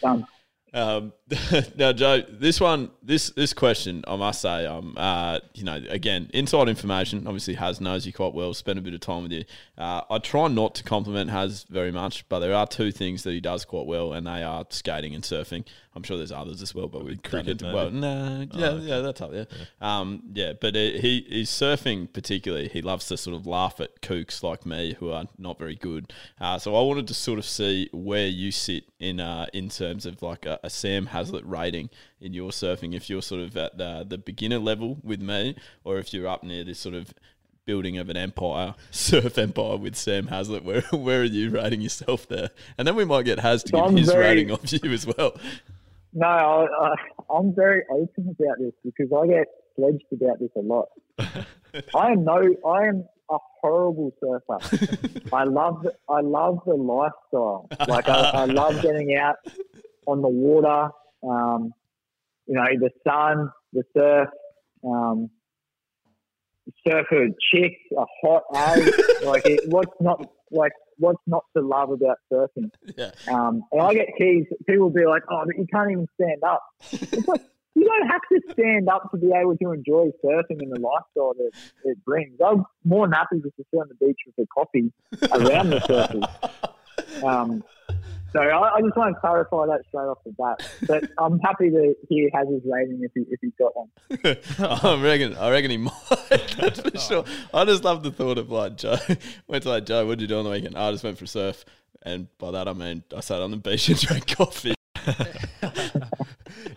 [SPEAKER 5] Done.
[SPEAKER 2] Um, now, Joe, this one, this this question, I must say, um, uh, you know, again, inside information. Obviously, Haz knows you quite well. Spent a bit of time with you. Uh, I try not to compliment Haz very much, but there are two things that he does quite well, and they are skating and surfing. I'm sure there's others as well, but with cricket,
[SPEAKER 3] maybe?
[SPEAKER 2] well, no, yeah, yeah, that's up there. Um, yeah, but uh, he he's surfing particularly. He loves to sort of laugh at kooks like me who are not very good. Uh, so I wanted to sort of see where you sit in uh, in terms of like a, a Sam Heazlett rating in your surfing. If you're sort of at the, the beginner level with me, or if you're up near this sort of building of an empire, surf empire with Sam Heazlett. Where where are you rating yourself there? And then we might get Haz to
[SPEAKER 5] So
[SPEAKER 2] give
[SPEAKER 5] I'm
[SPEAKER 2] his
[SPEAKER 5] very-
[SPEAKER 2] rating of you as well.
[SPEAKER 5] No, I, I, I'm very open about this because I get sledged about this a lot. I am no, I am a horrible surfer. I love, I love the lifestyle. Like I, I love getting out on the water. Um, you know, the sun, the surf. Um, surfer chicks, a hot as like it, what's not like what's not to love about surfing?
[SPEAKER 2] Yeah.
[SPEAKER 5] Um, and I get keys. People will be like, "Oh, but you can't even stand up." It's like you don't have to stand up to be able to enjoy surfing and the lifestyle that it brings. I'm more than happy just to sit on the beach with a coffee around the surfers. Um, so I, I just want to clarify that straight off the bat. But I'm happy to hear has his rating if he if he's got one.
[SPEAKER 2] I reckon. I reckon he might. That's for sure. I just love the thought of like Joe went to like Joe. What did you do on the weekend? I just went for a surf, and by that I mean I sat on the beach and drank coffee.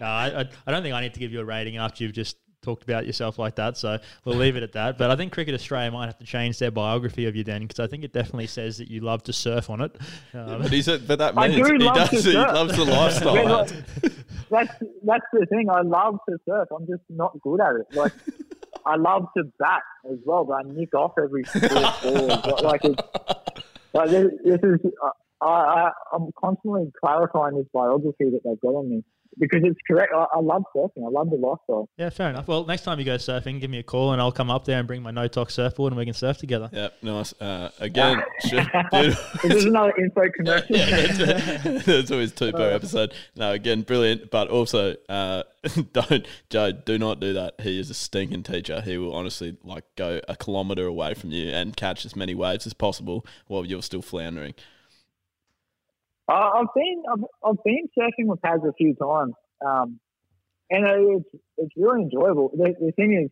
[SPEAKER 4] No, I, I, I don't think I need to give you a rating after you've just talked about yourself like that. So we'll leave it at that. But I think Cricket Australia might have to change their biography of you then, because I think it definitely says that you love to surf on it. Um,
[SPEAKER 2] But he said, but that
[SPEAKER 5] I
[SPEAKER 2] means
[SPEAKER 5] do
[SPEAKER 2] he does. He loves the
[SPEAKER 5] Yeah,
[SPEAKER 2] lifestyle.
[SPEAKER 5] like, that's that's the thing. I love to surf. I'm just not good at it. Like I love to bat as well, but I nick off every four balls. Like it's like this, this is. I, I I'm constantly clarifying this biography that they've got on me because it's correct. I, I love surfing. I love the lifestyle.
[SPEAKER 4] yeah, fair enough. Well, next time you go surfing, give me a call and I'll come up there and bring my no talk surfboard and we can surf together.
[SPEAKER 2] Yep, nice. Uh, again, should, dude,
[SPEAKER 5] This is another info commercial.
[SPEAKER 2] yeah, that's, that's always two per episode. No, again, brilliant. But also, uh, don't Joe, do not do that. He is a stinking teacher. He will honestly like go a kilometre away from you and catch as many waves as possible while you're still floundering.
[SPEAKER 5] Uh, I've been I've, I've been surfing with Paz a few times, um, and it's it's really enjoyable. The, the thing is,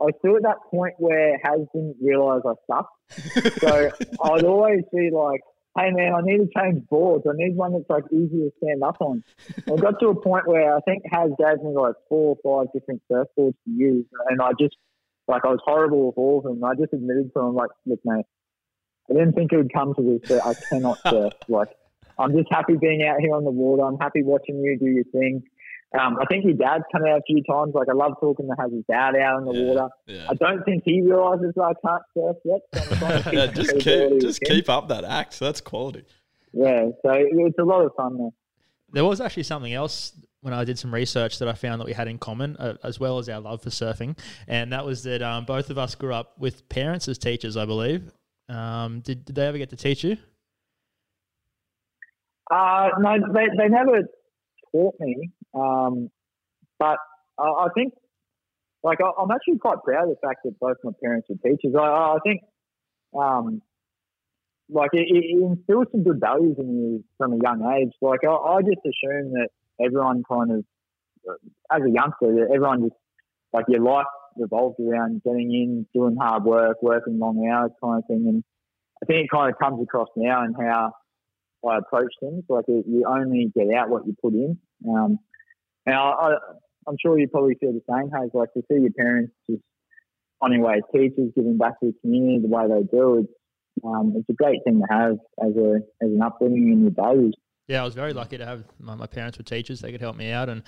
[SPEAKER 5] I was still at that point where Haz didn't realise I sucked, so I'd always be like, "Hey man, I need to change boards. I need one that's like easy to stand up on." I got to a point where I think Haz gave me like four or five different surfboards to use, and I just like I was horrible with all of them. I just admitted to him like, "Look, mate, I didn't think it would come to this, but I cannot surf. Like, I'm just happy being out here on the water. I'm happy watching you do your thing. Um, I think your dad's come out a few times. Like, I love talking to have his dad out in the
[SPEAKER 2] Yeah,
[SPEAKER 5] water.
[SPEAKER 2] Yeah.
[SPEAKER 5] I don't think he realizes that I can't surf yet. So I'm trying to keep
[SPEAKER 2] Yeah, just keep just keep up that act. That's quality.
[SPEAKER 5] Yeah, so it's a lot of fun there.
[SPEAKER 4] There was actually something else when I did some research that I found that we had in common, uh, as well as our love for surfing, and that was that um, both of us grew up with parents as teachers, I believe. Um, did, did they ever get to teach you?
[SPEAKER 5] Uh, no, they, they never taught me. Um, but I, I think, like, I, I'm actually quite proud of the fact that both my parents were teachers. I, I think, um, like, it, it instills some good values in you from a young age. Like, I, I just assume that everyone kind of, as a youngster, everyone just, like, your life revolves around getting in, doing hard work, working long hours kind of thing. And I think it kind of comes across now in how I approach things. Like you only get out what you put in. Um, and I, I, I'm sure you probably feel the same. Has like to see your parents just finding ways teachers giving back to the community the way they do. It's um, it's a great thing to have as a as an upbringing in your days.
[SPEAKER 4] Yeah, I was very lucky to have my, my parents were teachers; they could help me out, and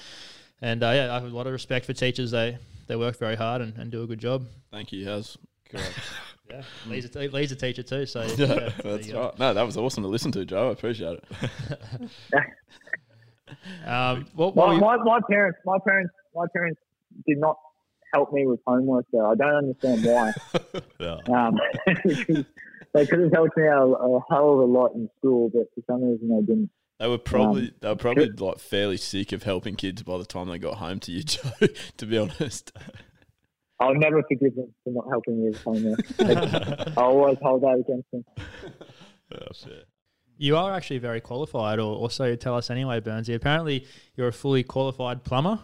[SPEAKER 4] and uh, yeah, I have a lot of respect for teachers. They they work very hard and, and do a good job.
[SPEAKER 2] Thank you, Haz. Correct.
[SPEAKER 4] Yeah, Lee's a, Lee's a teacher too, so yeah,
[SPEAKER 2] yeah, that's right. No, that was awesome to listen to, Joe. I appreciate it.
[SPEAKER 4] Um, what,
[SPEAKER 5] My,
[SPEAKER 4] what were you-
[SPEAKER 5] my, my parents, my parents, my parents did not help me with homework. Though I don't understand why.
[SPEAKER 3] Yeah.
[SPEAKER 5] Um, they could have helped me out a, a hell of a lot in school, but for some reason they didn't.
[SPEAKER 2] They were probably they were probably like fairly sick of helping kids by the time they got home to you, Joe. To be honest.
[SPEAKER 5] I'll never forgive them for not helping me with homework. I'll always hold that against them.
[SPEAKER 3] Yeah, fair.
[SPEAKER 4] you are actually very qualified, or, or so you tell us anyway, Burnsy. Apparently, you're a fully qualified plumber.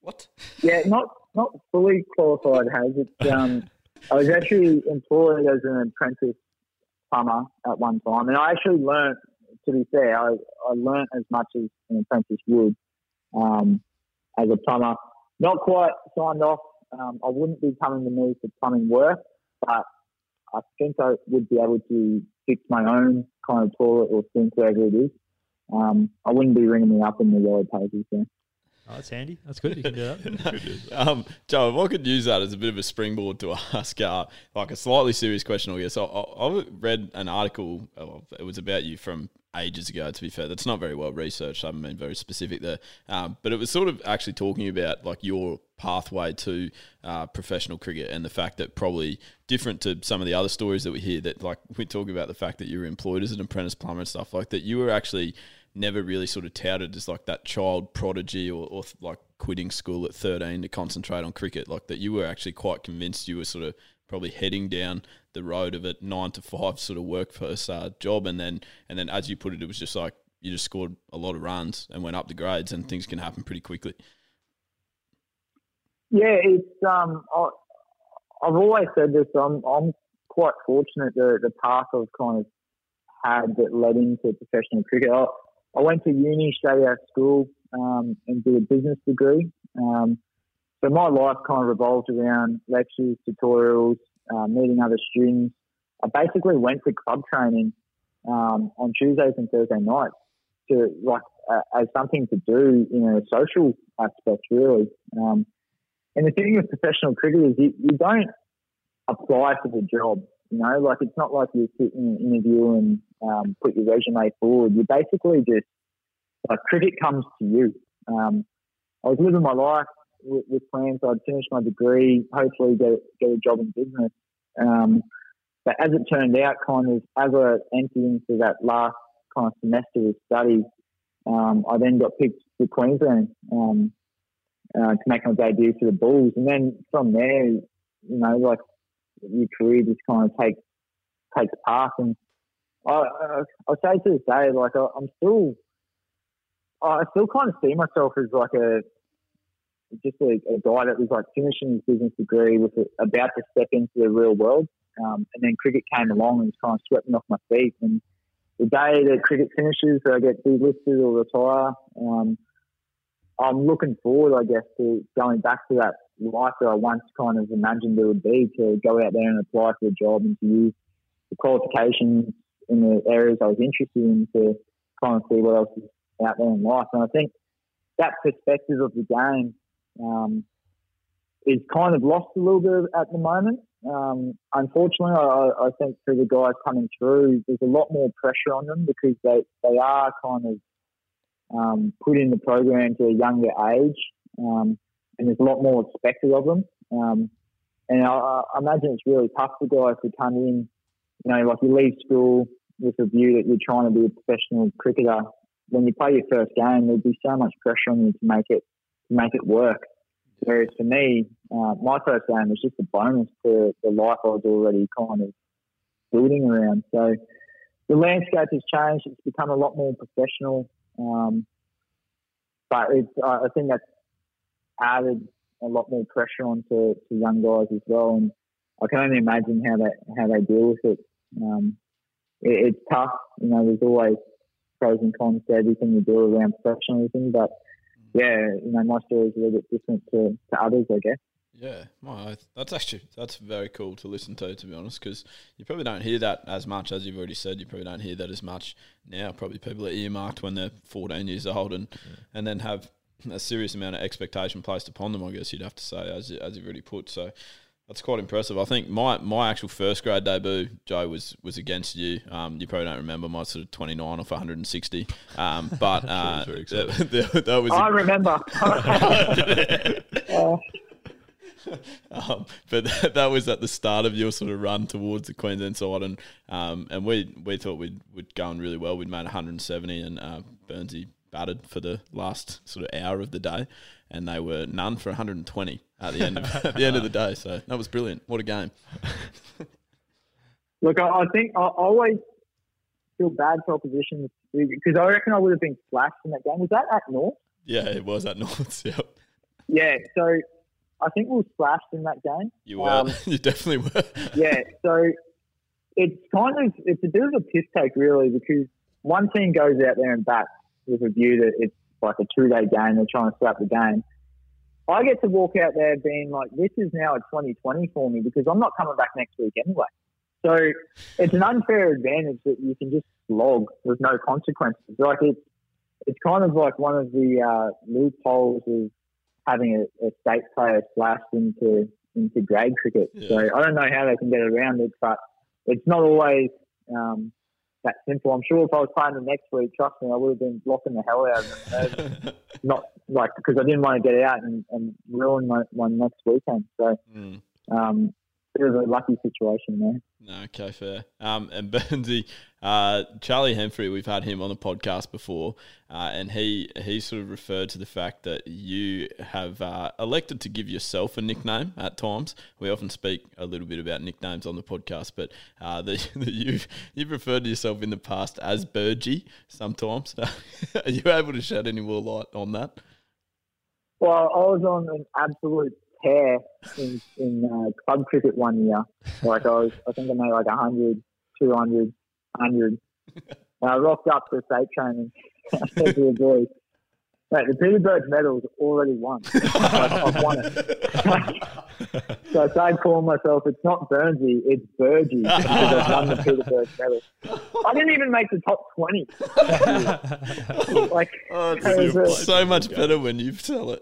[SPEAKER 2] What?
[SPEAKER 5] Yeah, not not fully qualified. Has it? Um, I was actually employed as an apprentice plumber at one time, and I actually learnt. To be fair, I, I learnt as much as an apprentice would um, as a plumber. Not quite signed off. Um, I wouldn't be coming to me for plumbing work, but I think I would be able to fix my own kind of toilet or sink wherever it is. Um, I wouldn't be ringing me up in the yellow pages. Yeah.
[SPEAKER 4] Oh, that's handy. That's good. You can do that.
[SPEAKER 2] Um, Joe, if I could use that as a bit of a springboard to ask, uh, like a slightly serious question, I guess. I, I I read an article. uh, It was about you from ages ago. To be fair, that's not very well researched. I haven't been very specific there, um, but it was sort of actually talking about like your pathway to uh, professional cricket and the fact that probably different to some of the other stories that we hear. That like we talk about the fact that you were employed as an apprentice plumber and stuff like that. You were actually never really sort of touted as like that child prodigy or, or like quitting school at 13 to concentrate on cricket like that you were actually quite convinced you were sort of probably heading down the road of a nine to five sort of work workforce uh, job and then and then as you put it it was just like you just scored a lot of runs and went up the grades and things can happen pretty quickly
[SPEAKER 5] Yeah, it's um. I, I've always said this. I'm I'm quite fortunate the the path I've kind of had that led into professional cricket. I, I went to uni straight out of school um, and did a business degree. Um, so my life kind of revolved around lectures, tutorials, uh, meeting other students. I basically went to club training um, on Tuesdays and Thursday nights to like uh, as something to do in a social aspect, really. Um, and the thing with professional cricket is you, you don't apply for the job. You know, like it's not like you sit in an interview and um, put your resume forward. You basically just like cricket comes to you. Um, I was living my life with, with plans. I'd finish my degree, hopefully get get a job in business. Um, but as it turned out, kind of as I entered into that last kind of semester of study, um, I then got picked for Queensland. Um, uh, to make my debut for the Bulls. And then from there, you know, like your career just kind of takes takes path. And I, I, I say to this day, like I, I'm still, I still kind of see myself as like a just a, a guy that was like finishing his business degree with a, about to step into the real world. Um, and then cricket came along and was kind of swept me off my feet. And the day that cricket finishes, I get delisted or retire. Um, I'm looking forward, I guess, to going back to that life that I once kind of imagined it would be to go out there and apply for a job and to use the qualifications in the areas I was interested in to kind of see what else is out there in life. And I think that perspective of the game um, is kind of lost a little bit at the moment. Um, unfortunately, I, I think for the guys coming through, there's a lot more pressure on them because they, they are kind of um, put in the program to a younger age, um, and there's a lot more expected of them. Um, and I, I imagine it's really tough for guys to come in, you know, like you leave school with a view that you're trying to be a professional cricketer. When you play your first game, there'd be so much pressure on you to make it make it work. Whereas for me, uh, my first game was just a bonus to the life I was already kind of building around. So the landscape has changed. It's become a lot more professional. Um, but it's, uh, I think that's added a lot more pressure onto to young guys as well. And I can only imagine how they how they deal with it. Um, it it's tough. You know, there's always pros and cons to everything you do around professionalism. But yeah, you know, my story is a little bit different to, to others, I guess.
[SPEAKER 2] Yeah, my oath. That's actually that's very cool to listen to, to be honest, because you probably don't hear that as much as you've already said. You probably don't hear that as much now. Probably people are earmarked when they're 14 years old and and then have a serious amount of expectation placed upon them. I guess you'd have to say, as you- as you've already put. So that's quite impressive. I think my, my actual first grade debut, Joe, was was against you. Um, you probably don't remember my sort of 29 off 160, um, but uh,
[SPEAKER 3] very
[SPEAKER 2] that, that- that was a-
[SPEAKER 5] I remember. Uh,
[SPEAKER 2] um, but that, that was at the start of your sort of run towards the Queensland side, and um, and we we thought we'd we'd going really well. We'd made 170, and uh, Burnsy batted for the last sort of hour of the day, and they were none for 120 at the end of at the end of the day. So that was brilliant. What a game!
[SPEAKER 5] Look, I, I think I always feel bad for opposition because I reckon I would have been splashed in that game. Was that at North?
[SPEAKER 2] Yeah, it was at North. Yep,
[SPEAKER 5] Yeah. So I think we were splashed in that game.
[SPEAKER 2] you were.
[SPEAKER 5] Um,
[SPEAKER 2] you definitely were.
[SPEAKER 5] Yeah. So it's kind of it's a bit of a piss take really because one team goes out there and bats with a view that it's like a two day game. They're trying to slap the game. I get to walk out there being like, this is now a 2020 for me because I'm not coming back next week anyway. So it's an unfair advantage that you can just log with no consequences. Like it's it's kind of like one of the uh, loopholes of having a, a state player slashed into into grade cricket.
[SPEAKER 2] Yeah.
[SPEAKER 5] So I don't know how they can get around it, but it's not always um, that simple. I'm sure if I was playing the next week, trust me, I would have been blocking the hell out of them. not like because I didn't want to get out and, and ruin my, my next weekend. So
[SPEAKER 2] Mm.
[SPEAKER 5] um, bit of a lucky situation there.
[SPEAKER 2] No, okay, fair. Um, and Burnsy, uh, Charlie Hemphrey, we've had him on the podcast before, uh, and he he sort of referred to the fact that you have uh, elected to give yourself a nickname at times. We often speak a little bit about nicknames on the podcast, but uh, that, you've you've referred to yourself in the past as Burgie sometimes. Are you able to shed any more light on that?
[SPEAKER 5] Well, I was on an absolute tear in, in uh, club cricket one year. Like I was, I think I made like 100, 200, 100. I rocked up to state training. I said to the boys, Mate, the Peter Burge medal's already won. Like, I've won it. so I started calling myself, it's not Burnsy, it's Burgie because I've won the Peter Burge medal. I didn't even make the top 20. like,
[SPEAKER 2] Oh,
[SPEAKER 5] it was a-
[SPEAKER 2] so much better when you tell it.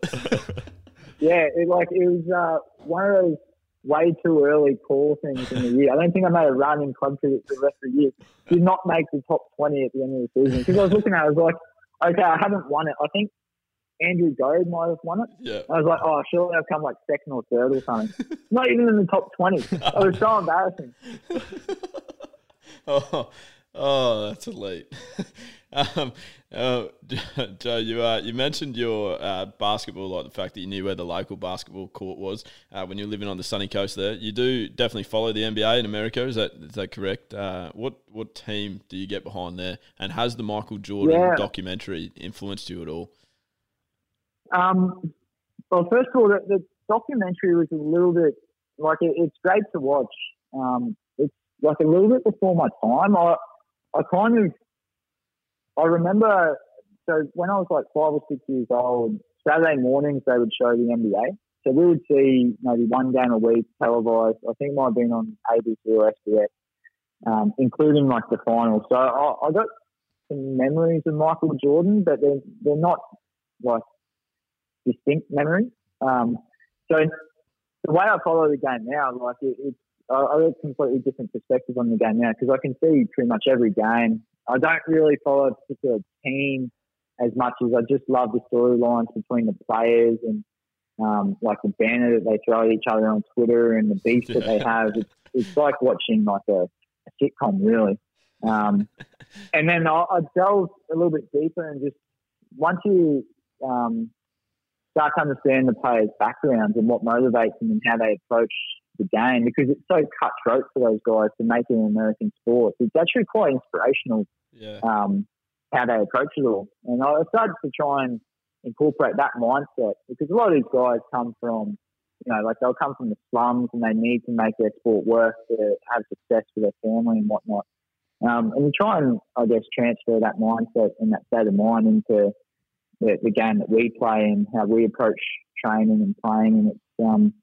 [SPEAKER 5] Yeah, it, like it was uh, one of those way too early call things in the year. I don't think I made a run in club cricket for the rest of the year. Did not make the top twenty at the end of the season because I was looking at it. I was like, okay, I haven't won it. I think Andrew Goad might have won it.
[SPEAKER 2] yeah.
[SPEAKER 5] I was like, oh, surely I've come like second or third or something. Not even in the top twenty. It was so embarrassing.
[SPEAKER 2] Oh, oh, that's elite. um, uh, Joe, you uh, you mentioned your uh, basketball, like the fact that you knew where the local basketball court was uh, when you're living on the sunny coast there. You do definitely follow the NBA in America. Is that is that correct? Uh, what what team do you get behind there? And has the Michael Jordan
[SPEAKER 5] Yeah.
[SPEAKER 2] documentary influenced you at all?
[SPEAKER 5] Um, well, first of all, the, the documentary was a little bit like it, it's great to watch. Um, it's like a little bit before my time. I I kind of I remember so when I was like five or six years old, Saturday mornings they would show the NBA. So we would see maybe one game a week televised. I think might have been on ABC or SBS, um, including like the finals. So I, I got some memories of Michael Jordan, but they're they're not like distinct memories. Um, so the way I follow the game now, like it, it's I have a completely different perspective on the game now because I can see pretty much every game. I don't really follow a particular team as much as I just love the storylines between the players and um, like the banner that they throw at each other on Twitter and the beef that they have. It's, it's like watching like a, a sitcom, really. Um, and then I, I delve a little bit deeper and just once you um, start to understand the players' backgrounds and what motivates them and how they approach the game, because it's so cutthroat for those guys to make it an American sport. It's actually quite inspirational
[SPEAKER 2] Yeah.
[SPEAKER 5] um, how they approach it all. And I started to try and incorporate that mindset because a lot of these guys come from, you know, like they'll come from the slums and they need to make their sport work to have success for their family and whatnot. Um, and you try and, I guess, transfer that mindset and that state of mind into the, the game that we play and how we approach training and playing. And it's, um,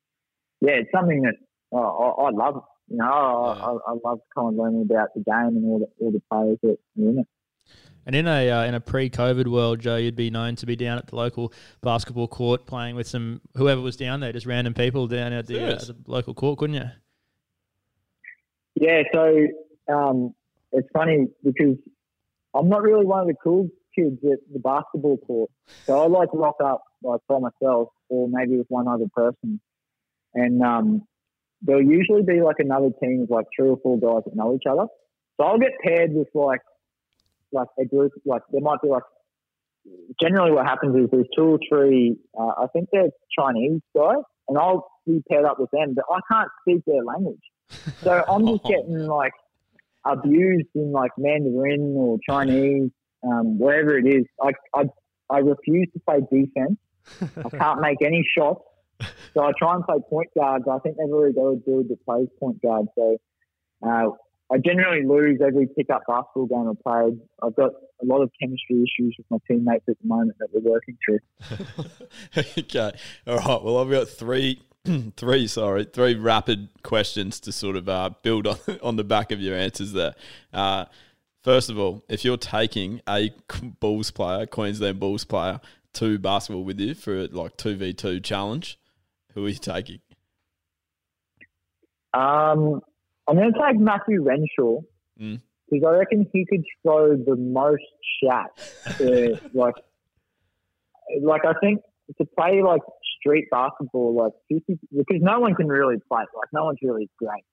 [SPEAKER 5] yeah, it's something that uh, I, I love. You know, I,
[SPEAKER 2] Yeah.
[SPEAKER 5] I, I love kind of learning about the game and all the all the players that are in it.
[SPEAKER 4] And in a uh, in a pre-COVID world, Joe, you'd be known to be down at the local basketball court playing with some whoever was down there, just random people down at the, uh, the local court, couldn't you?
[SPEAKER 5] Yeah, so um, it's funny because I'm not really one of the cool kids at the basketball court. So I like to rock up like by myself or maybe with one other person. And um, there'll usually be like another team of like three or four guys that know each other. So I'll get paired with like like a group like there might be like generally what happens is there's two or three uh, I think they're Chinese guys and I'll be paired up with them but I can't speak their language. So I'm just getting like abused in like Mandarin or Chinese, um, wherever it is. I, I, I refuse to play defense. I can't make any shots. So I try and play point guard. but I think they've already got a dude that plays point guard. So uh, I generally lose every pickup basketball game I played. I've got a lot of chemistry issues with my teammates at the moment that we're working through.
[SPEAKER 2] okay. All right. Well, I've got three, three, sorry, three rapid questions to sort of uh, build on, on the back of your answers there. Uh, first of all, if you're taking a Bulls player, Queensland Bulls player, to basketball with you for like 2v2 challenge, who are you taking?
[SPEAKER 5] Um, I'm going to take Matthew Renshaw
[SPEAKER 2] Mm.
[SPEAKER 5] because I reckon he could throw the most shots. To, like, like I think to play like street basketball, like 50, because no one can really play. Like no one's really great.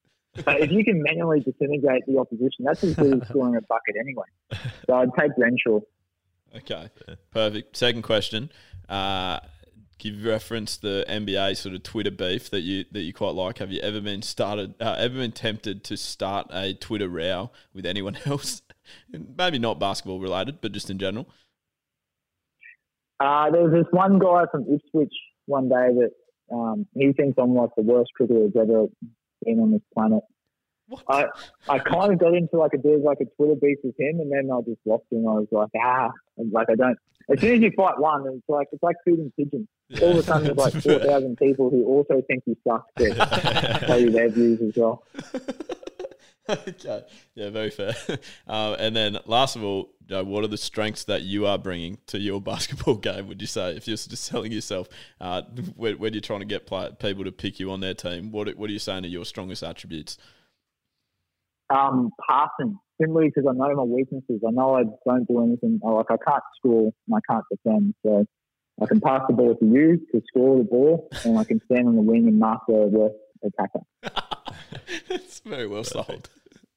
[SPEAKER 5] But if you can manually disintegrate the opposition, that's as good as scoring a bucket anyway. So I'd take Renshaw.
[SPEAKER 2] Okay, perfect. Second question. Uh, you've referenced the NBA sort of Twitter beef that you that you quite like. Have you ever been started? Uh, ever been tempted to start a Twitter row with anyone else? Maybe not basketball related, but just in general.
[SPEAKER 5] Uh, there was this one guy from Ipswich one day that um, he thinks I'm like the worst cricketer who's ever been on this planet.
[SPEAKER 2] What?
[SPEAKER 5] I I kind of got into like a bit of like a Twitter beef with him, and then I just lost him. I was like, ah, like I don't. As soon as you fight one, it's like it's like feeding pigeons. All of a sudden, there's like four thousand people who also think you suck that tell you their views as well.
[SPEAKER 2] okay, yeah, very fair. Um, and then last of all, Joe, what are the strengths that you are bringing to your basketball game? Would you say if you're just selling yourself, uh, when, when you're trying to get play, people to pick you on their team, what what are you saying are your strongest attributes?
[SPEAKER 5] Um, passing simply because I know my weaknesses. I know I don't do anything. Like I can't score and I can't defend. So I can pass the ball to you to score the ball, and I can stand on the wing and mark the worst attacker.
[SPEAKER 2] it's very well sold.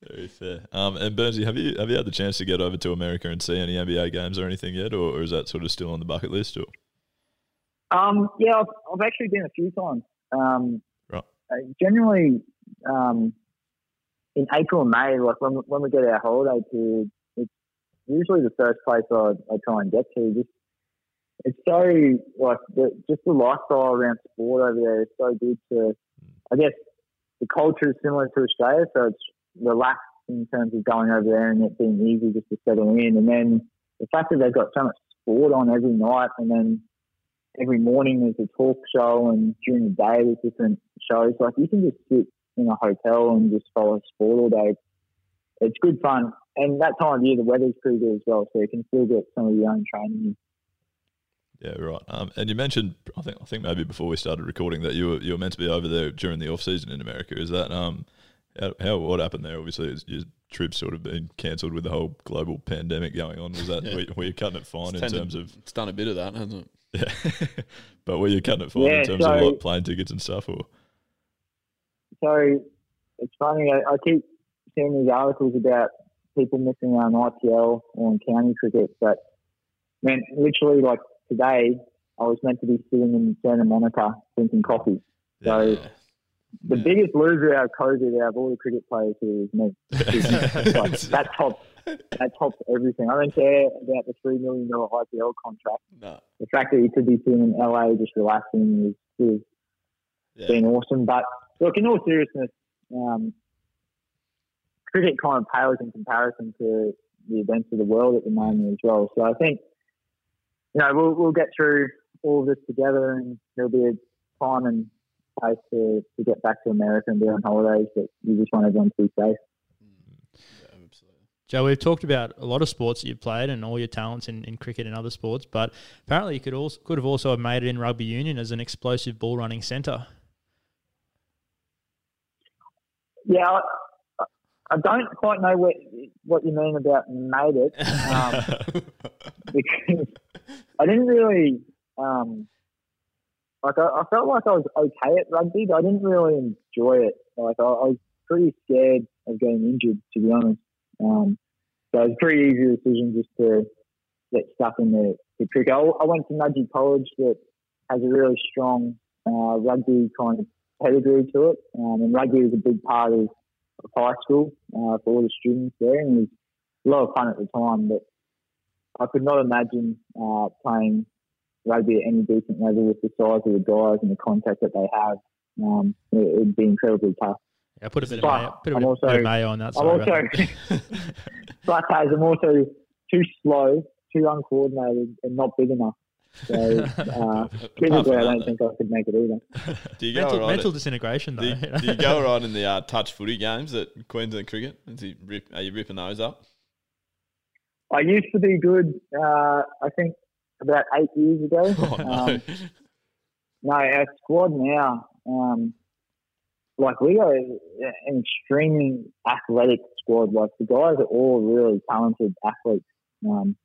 [SPEAKER 3] Very fair. Um, and Burnsy, have you have you had the chance to get over to America and see any NBA games or anything yet, or, or is that sort of still on the bucket list? Or
[SPEAKER 5] Um, yeah, I've, I've actually been a few times. Um,
[SPEAKER 3] Right.
[SPEAKER 5] uh, generally, um, in April and May, like when when we get our holiday period, it's usually the first place I, I try and get to. Just it's so like the, just the lifestyle around sport over there is so good. To I guess the culture is similar to Australia, so it's relaxed in terms of going over there and it being easy just to settle in. And then the fact that they've got so much sport on every night, and then every morning there's a talk show, and during the day there's different shows. Like you can just sit in a hotel and just follow sport all day. It's good fun, and that time of year the weather's pretty good as well, so you can still get some of your own training.
[SPEAKER 3] yeah, right. Um, and you mentioned, I think I think maybe before we started recording that you were you were meant to be over there during the off season in America. Is that um, how, how what happened there? Obviously, is your trip sort of been cancelled with the whole global pandemic going on. Was that
[SPEAKER 2] Yeah.
[SPEAKER 3] were, were you cutting it fine in
[SPEAKER 2] Tended-
[SPEAKER 3] terms of
[SPEAKER 2] it's done a bit of that, hasn't it?
[SPEAKER 3] yeah, but were you cutting it fine
[SPEAKER 5] Yeah,
[SPEAKER 3] in terms
[SPEAKER 5] so-
[SPEAKER 3] of like plane tickets and stuff? Or
[SPEAKER 5] So it's funny. I, I keep seeing these articles about people missing out on IPL or on county cricket, but man, literally like today, I was meant to be sitting in Santa Monica drinking coffee. So
[SPEAKER 2] Yeah.
[SPEAKER 5] the
[SPEAKER 2] Yeah.
[SPEAKER 5] biggest loser out of COVID out of all the cricket players here is me. like, that tops that tops everything. I don't care about the three million dollar IPL contract.
[SPEAKER 2] No.
[SPEAKER 5] The fact that you could be sitting in LA just relaxing is, is
[SPEAKER 2] Yeah.
[SPEAKER 5] been awesome. But look, in all seriousness, um, cricket kind of pales in comparison to the events of the world at the moment as well. So I think you know we'll we'll get through all of this together, and there'll be a time and place to, to get back to America and be on holidays, but you just want everyone to be safe.
[SPEAKER 4] Absolutely, Joe, we've talked about a lot of sports that you've played and all your talents in, in cricket and other sports, but apparently you could also could have also made it in rugby union as an explosive ball running centre.
[SPEAKER 5] Yeah, I, I don't quite know what what you mean about made it, um, because I didn't really um, like. I, I, felt like I was okay at rugby, but I didn't really enjoy it. Like I, I was pretty scared of getting injured, to be honest. Um, so it was a pretty easy decision just to get stuck in the, the cricket. I, I went to Nudgee College that has a really strong uh, rugby kind of pedigree to it, um, and rugby was a big part of, of high school uh, for all the students there, and it was a lot of fun at the time. But I could not imagine uh, playing rugby at any decent level with the size of the guys and the contact that they have. Um, it would be incredibly tough.
[SPEAKER 4] Yeah, put a bit,
[SPEAKER 5] But
[SPEAKER 4] of mayo, put a
[SPEAKER 5] I'm
[SPEAKER 4] bit,
[SPEAKER 5] also-
[SPEAKER 4] bit of mayo on that.
[SPEAKER 5] I'm also,
[SPEAKER 4] about that.
[SPEAKER 5] I'm also too slow, too uncoordinated, and not big enough. So uh, physically, I don't think I could make it either.
[SPEAKER 2] Do you go
[SPEAKER 4] mental,
[SPEAKER 2] all right
[SPEAKER 4] mental
[SPEAKER 2] at-
[SPEAKER 4] disintegration, though.
[SPEAKER 2] do, you, do you go all right in the uh, touch footy games at Queensland Cricket? Is he rip, are you ripping those up?
[SPEAKER 5] I used to be good. Uh, I think about eight years ago.
[SPEAKER 2] Oh no!
[SPEAKER 5] Um, no, our squad now, um, like we are an extremely athletic squad. Like the guys are all really talented athletes. Um,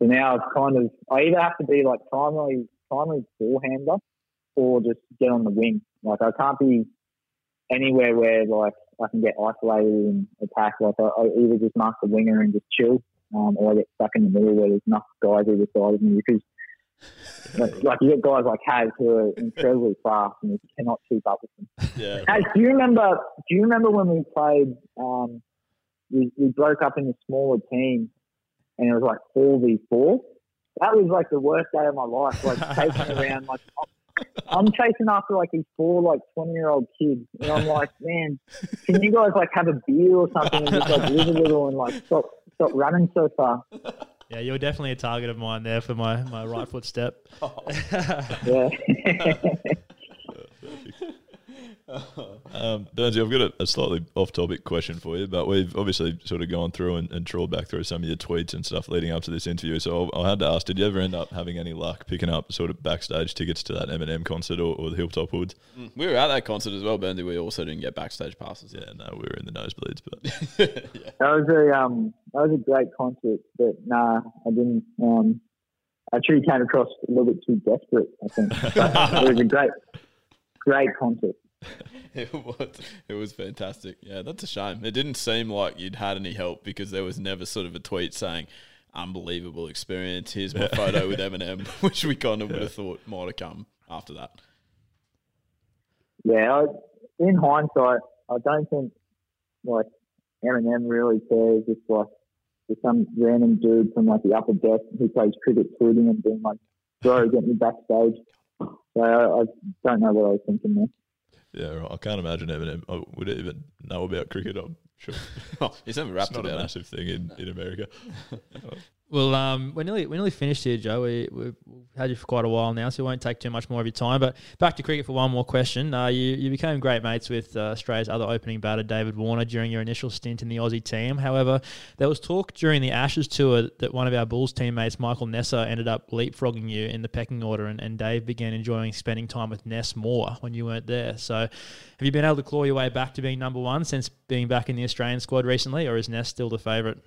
[SPEAKER 5] so now it's kind of I either have to be like primary primary ball handler or just get on the wing. Like I can't be anywhere where like I can get isolated and attack. Like I, I either just mark the winger and just chill, um, or I get stuck in the middle where there's enough guys either side of me because like, like you get guys like Kaz who are incredibly fast and you cannot keep up with them.
[SPEAKER 2] yeah,
[SPEAKER 5] Hey, do you remember? Do you remember when we played? Um, we, we broke up in a smaller team, and it was like four v four. That was like the worst day of my life. Like chasing around, like I'm chasing after like these four like twenty year old kids, and I'm like, man, can you guys like have a beer or something and just like live a little and like stop stop running so far?
[SPEAKER 4] yeah, you're definitely a target of mine there for my, my right foot step.
[SPEAKER 5] Yeah.
[SPEAKER 3] Um, Burnsy, I've got a, a slightly off-topic question for you, but we've obviously sort of gone through and, and trawled back through some of your tweets and stuff leading up to this interview. So I, I had to ask: Did you ever end up having any luck picking up sort of backstage tickets to that Eminem concert or, or the Hilltop Hoods?
[SPEAKER 2] we were at that concert as well, Burnley. We also didn't get backstage passes.
[SPEAKER 3] Yeah, no, we were in the nosebleeds, but
[SPEAKER 5] That was a um that was a great concert, but nah, I didn't. Um, I actually came across a little bit too desperate. I think but it was a great, great concert.
[SPEAKER 2] It was. It was fantastic. Yeah, that's a shame. It didn't seem like you'd had any help because there was never sort of a tweet saying, "Unbelievable experience. Here's my photo with Eminem," which we kind of would have thought might have come after that.
[SPEAKER 5] Yeah, I, in hindsight, I don't think like Eminem really cares. It's like there's some random dude from like the upper deck who plays cricket tweeting and being like, "Bro, get me backstage." So I, I don't know what I was thinking there.
[SPEAKER 3] Yeah, right. I can't imagine Eminem I would even know about cricket. I'm sure
[SPEAKER 2] Oh, he's never
[SPEAKER 3] it's
[SPEAKER 2] rapped
[SPEAKER 3] not a
[SPEAKER 2] about it.
[SPEAKER 3] massive thing in, in America.
[SPEAKER 4] Well, um, we're nearly we're nearly finished here, Joe. We, we've had you for quite a while now, so we won't take too much more of your time. But back to cricket for one more question. Uh, you you became great mates with uh, Australia's other opening batter, David Warner, during your initial stint in the Aussie team. However, there was talk during the Ashes tour that one of our Bulls teammates, Michael Neser, ended up leapfrogging you in the pecking order, and, and Dave began enjoying spending time with Ness more when you weren't there. So, have you been able to claw your way back to being number one since being back in the Australian squad recently, or is Ness still the favourite?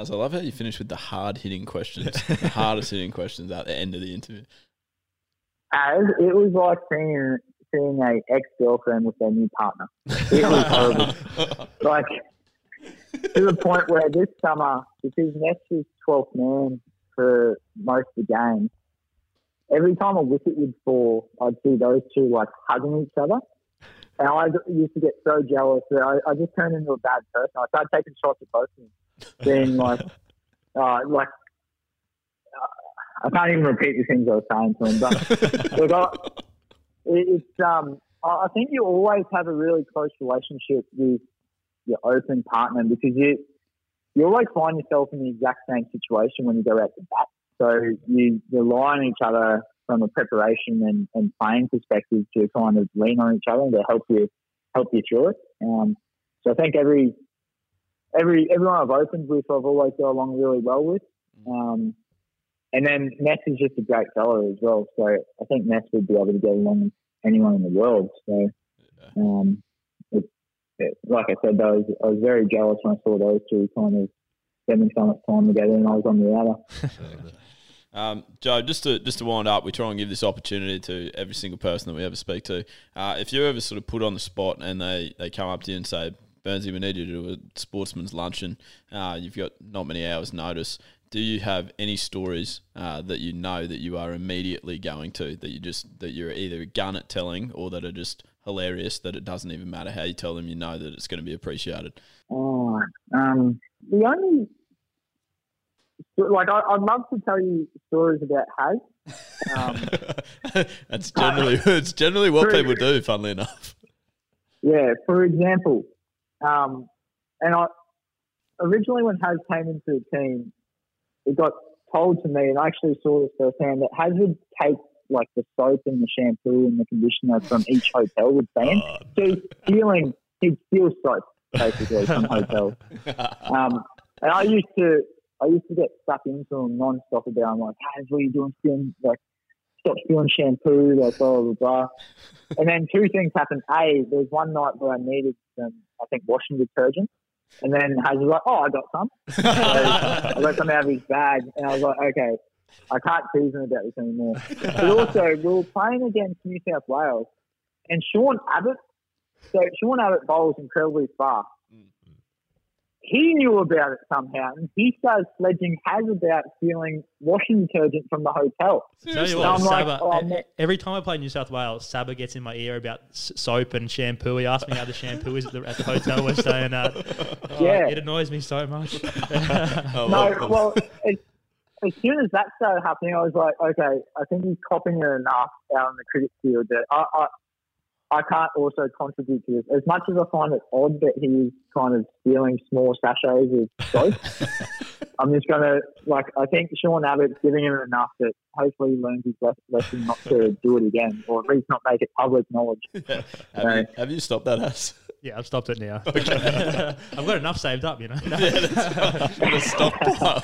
[SPEAKER 2] As I love how you finish with the hard hitting questions, the hardest hitting questions at the end of the interview.
[SPEAKER 5] As it was like seeing seeing a ex girlfriend with their new partner. It was horrible. like to the point where this summer, because Ness was 12th man for most of the games, every time a wicket would fall, I'd see those two like hugging each other. And I used to get so jealous that I, I just turned into a bad person. I started taking shots at both of them, being like, uh, like, uh, I can't even repeat the things I was saying to him. But look, I, it's um, I think you always have a really close relationship with your open partner because you you always find yourself in the exact same situation when you go out to bat. So you rely on each other from a preparation and, and playing perspective to kind of lean on each other and to help you help you through it. Um, so I think every every everyone I've opened with, I've always got along really well with. Um, and then Ness is just a great fella as well. So I think Ness would be able to get along with anyone in the world. So, um, it, it, like I said, I was, I was very jealous when I saw those two kind of spending so much time together, and I was on the other.
[SPEAKER 2] Um, Joe, just to just to wind up, we try and give this opportunity to every single person that we ever speak to. Uh, if you're ever sort of put on the spot and they, they come up to you and say, Burnsy, we need you to do a sportsman's luncheon. Uh, you've got not many hours' notice. Do you have any stories uh, that you know that you are immediately going to that you just that you're either a gun at telling or that are just hilarious that it doesn't even matter how you tell them, you know that it's going to be appreciated?
[SPEAKER 5] Oh, um, the only like I, would love to tell you stories about Haz.
[SPEAKER 2] Um, That's generally it's generally what people do. Funnily enough.
[SPEAKER 5] Yeah. For example, um, and I originally when Haz came into the team, it got told to me, and I actually saw this firsthand, that Haz would take like the soap and the shampoo and the conditioner from each hotel would send. Oh. So he's stealing, he'd steal soap basically from hotels. Um, and I used to I used to get stuck into them non-stop about, I'm like, hey, what are you doing? Stealing, like, stop stealing shampoo, like, blah, blah, blah. and then two things happened. A, there was one night where I needed some, I think, washing detergent. And then Haz was like, oh, I got some. so I got some out of his bag. And I was like, okay, I can't tease him about this anymore. But also, we were playing against New South Wales. And Sean Abbott, so Sean Abbott bowls incredibly fast he knew about it somehow, and he started sledging Haz about stealing washing detergent from the hotel.
[SPEAKER 4] Tell you what, Saba, like, oh, every time I play New South Wales, Saba gets in my ear about soap and shampoo. He asks me how the shampoo is at the, at the hotel we're staying at. Oh, yeah, it annoys me so much.
[SPEAKER 5] oh, no, well, it, as soon as that started happening, I was like, okay, I think he's copying it enough out on the cricket field that I, I, I can't also contribute to this. As much as I find it odd that he's kind of stealing small sachets of soap, I'm just going to, like, I think Sean Abbott's giving him enough that hopefully he learns his lesson not to do it again, or at least not make it public knowledge.
[SPEAKER 2] Yeah. Have, so, you, have, you, stopped that, Ass?
[SPEAKER 4] Yeah, I've stopped it now. Okay. I've got enough saved up, you know.
[SPEAKER 2] yeah, that's stockpile.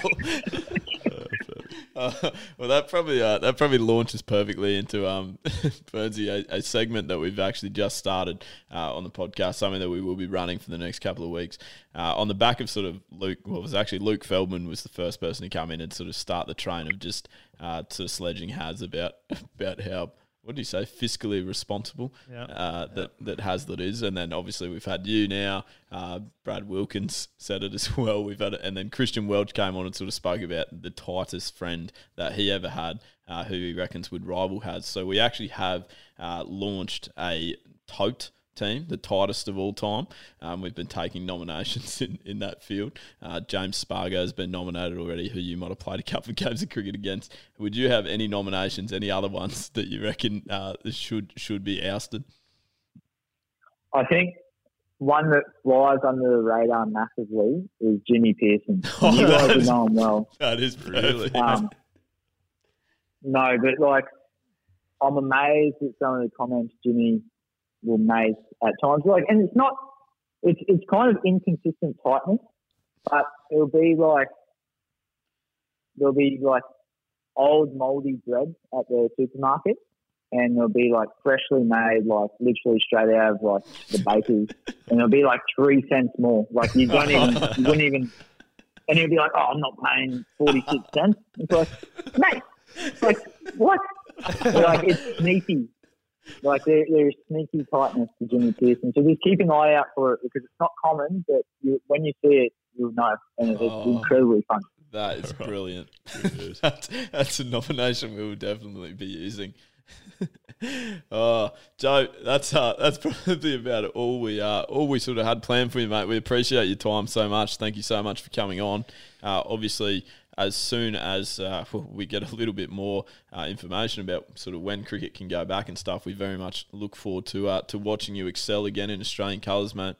[SPEAKER 2] Uh, well, that probably uh, that probably launches perfectly into um, Burnsy, a, a, segment that we've actually just started uh, on the podcast, something that we will be running for the next couple of weeks. Uh, on the back of sort of Luke, well, it was actually Luke Feldman was the first person to come in and sort of start the train of just uh, sort of sledging Haz about about how what do you say, fiscally responsible
[SPEAKER 4] yeah.
[SPEAKER 2] uh, that yeah. that Heazlett is, and then obviously we've had you now. Uh, Brad Wilkins said it as well. We've had it, and then Christian Welch came on and sort of spoke about the tightest friend that he ever had, uh, who he reckons would rival Haz. So we actually have uh, launched a tote team, the tightest of all time. Um, we've been taking nominations in, in that field. Uh, James Spargo has been nominated already, who you might have played a couple of games of cricket against. Would you have any nominations, any other ones that you reckon uh, should should be ousted?
[SPEAKER 5] I think one that flies under the radar massively is Jimmy Peirson. Oh, you guys know him well.
[SPEAKER 2] That is really.
[SPEAKER 5] Um, no, but like, I'm amazed at some of the comments Jimmy will make at times. Like, and it's not, it's it's kind of inconsistent tightness, but it'll be like there'll be like old moldy bread at the supermarket, and they'll be like freshly made, like literally straight out of like the bakery, and it'll be like three cents more. Like you don't even, you wouldn't even, and you'll be like, oh, I'm not paying forty six cents. It's like, mate, it's like what? like it's sneaky. Like there, there's sneaky tightness to Jimmy Peirson. So just keep an eye out for it because it's not common, but you, when you see it, you'll know, and it's oh, incredibly fun.
[SPEAKER 2] That is brilliant. that's, that's a nomination we will definitely be using. oh, Joe, that's uh, that's probably about all we uh, all we sort of had planned for you, mate. We appreciate your time so much. Thank you so much for coming on. Uh, obviously, as soon as uh, we get a little bit more uh, information about sort of when cricket can go back and stuff, we very much look forward to uh, to watching you excel again in Australian colours, mate.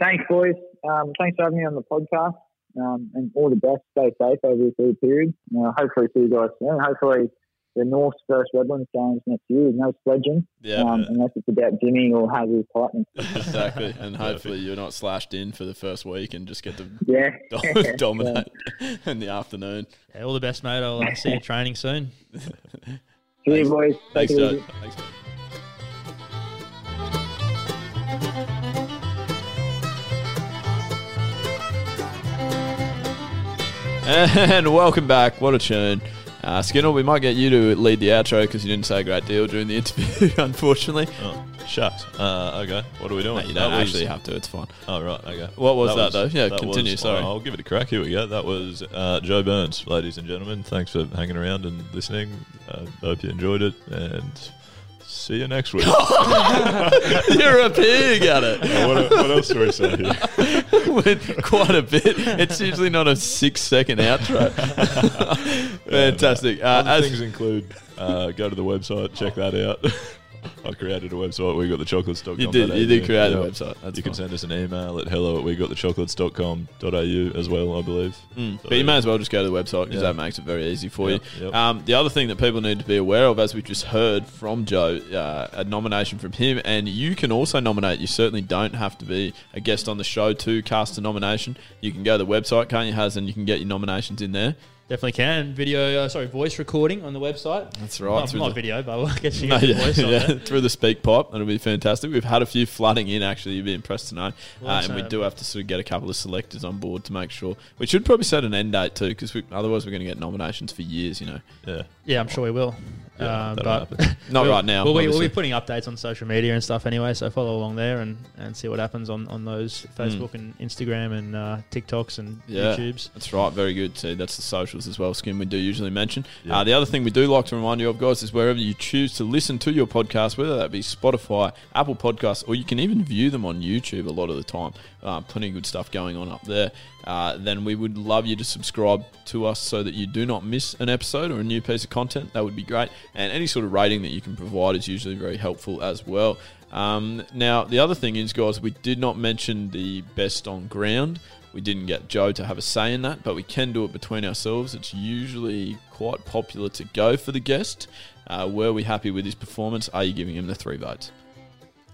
[SPEAKER 5] Thanks, boys. Um, thanks for having me on the podcast. um, and all the best. Stay safe over this period. Uh, hopefully, see you guys soon. Hopefully, the North first Redlands games next year with no sledging,
[SPEAKER 2] Yeah.
[SPEAKER 5] um, unless it's about Jimmy or Hazard Tightening.
[SPEAKER 2] exactly. And hopefully you're not slashed in for the first week and just get to
[SPEAKER 5] Yeah.
[SPEAKER 2] dom- dominate in the afternoon.
[SPEAKER 4] Yeah, all the best, mate. I'll uh, see you training soon.
[SPEAKER 5] See you, boys. Take
[SPEAKER 2] Thanks,
[SPEAKER 5] it
[SPEAKER 2] Joe. Thanks, mate. And welcome back. What a tune. Uh, Skinner, we might get you to lead the outro because you didn't say a great deal during the interview, unfortunately.
[SPEAKER 3] Oh, shucks. Uh, okay, what are we doing?
[SPEAKER 2] Mate, you don't
[SPEAKER 3] That was-
[SPEAKER 2] actually have to, it's fine.
[SPEAKER 3] Oh right, okay.
[SPEAKER 2] What was that, though? Yeah,
[SPEAKER 3] that
[SPEAKER 2] continue, sorry.
[SPEAKER 3] I'll give it a crack. Here we go. That was uh, Joe Burns, ladies and gentlemen. Thanks for hanging around and listening. Uh, hope you enjoyed it, and see you next week.
[SPEAKER 2] You're a pig at it.
[SPEAKER 3] what, what else do we say here?
[SPEAKER 2] Went quite a bit. It's usually not a six second outro. Fantastic. Uh,
[SPEAKER 3] Other
[SPEAKER 2] as,
[SPEAKER 3] things include uh, go to the website, check that out. I created a website. We got the chocolates.com.
[SPEAKER 2] you did, you did create a website. That's
[SPEAKER 3] you can send us an email at hello at we got the chocolates.com.au as well, I believe.
[SPEAKER 2] Mm,
[SPEAKER 3] So,
[SPEAKER 2] but you may as well just go to the website because
[SPEAKER 3] Yeah.
[SPEAKER 2] that makes it very easy for
[SPEAKER 3] Yep,
[SPEAKER 2] you.
[SPEAKER 3] yep.
[SPEAKER 2] Um, the other thing that people need to be aware of, as we just heard from Joe, uh, a nomination from him, and you can also nominate. You certainly don't have to be a guest on the show to cast a nomination. You can go to the website, can't you, Haz, and you can get your nominations in there.
[SPEAKER 4] Definitely can. Video, uh, sorry, voice recording on the website.
[SPEAKER 2] That's right.
[SPEAKER 4] Not,
[SPEAKER 2] through
[SPEAKER 4] not
[SPEAKER 2] the-
[SPEAKER 4] video, but we'll get you
[SPEAKER 2] No, yeah,
[SPEAKER 4] voice
[SPEAKER 2] yeah,
[SPEAKER 4] there.
[SPEAKER 2] through the SpeakPipe. That'll be fantastic. We've had a few flooding in, actually. You'd be impressed to know. Uh, and we do have to sort of get a couple of selectors on board to make sure. We should probably set an end date too, because otherwise we're going to get nominations for years, you know.
[SPEAKER 3] Yeah.
[SPEAKER 4] Yeah, I'm sure we will.
[SPEAKER 3] Yeah,
[SPEAKER 4] um, but.
[SPEAKER 2] Not right now.
[SPEAKER 4] We'll be, we'll be putting updates on social media and stuff anyway, so follow along there and, and see what happens on, on those Facebook and Instagram and uh, TikToks and
[SPEAKER 2] Hmm. Yeah.
[SPEAKER 4] YouTubes.
[SPEAKER 2] That's right, very good. See, that's the socials as well, Skin, we do usually mention.
[SPEAKER 3] Yeah.
[SPEAKER 2] Uh, the other thing we do like to remind you of, guys, is wherever you choose to listen to your podcast, whether that be Spotify, Apple Podcasts, or you can even view them on YouTube a lot of the time. Uh, plenty of good stuff going on up there. Uh, then we would love you to subscribe to us so that you do not miss an episode or a new piece of content. That would be great. And any sort of rating that you can provide is usually very helpful as well. Um, now, the other thing is, guys, we did not mention the best on ground. We didn't get Joe to have a say in that, but we can do it between ourselves. It's usually quite popular to go for the guest. Uh, were we happy with his performance? Are you giving him the three votes?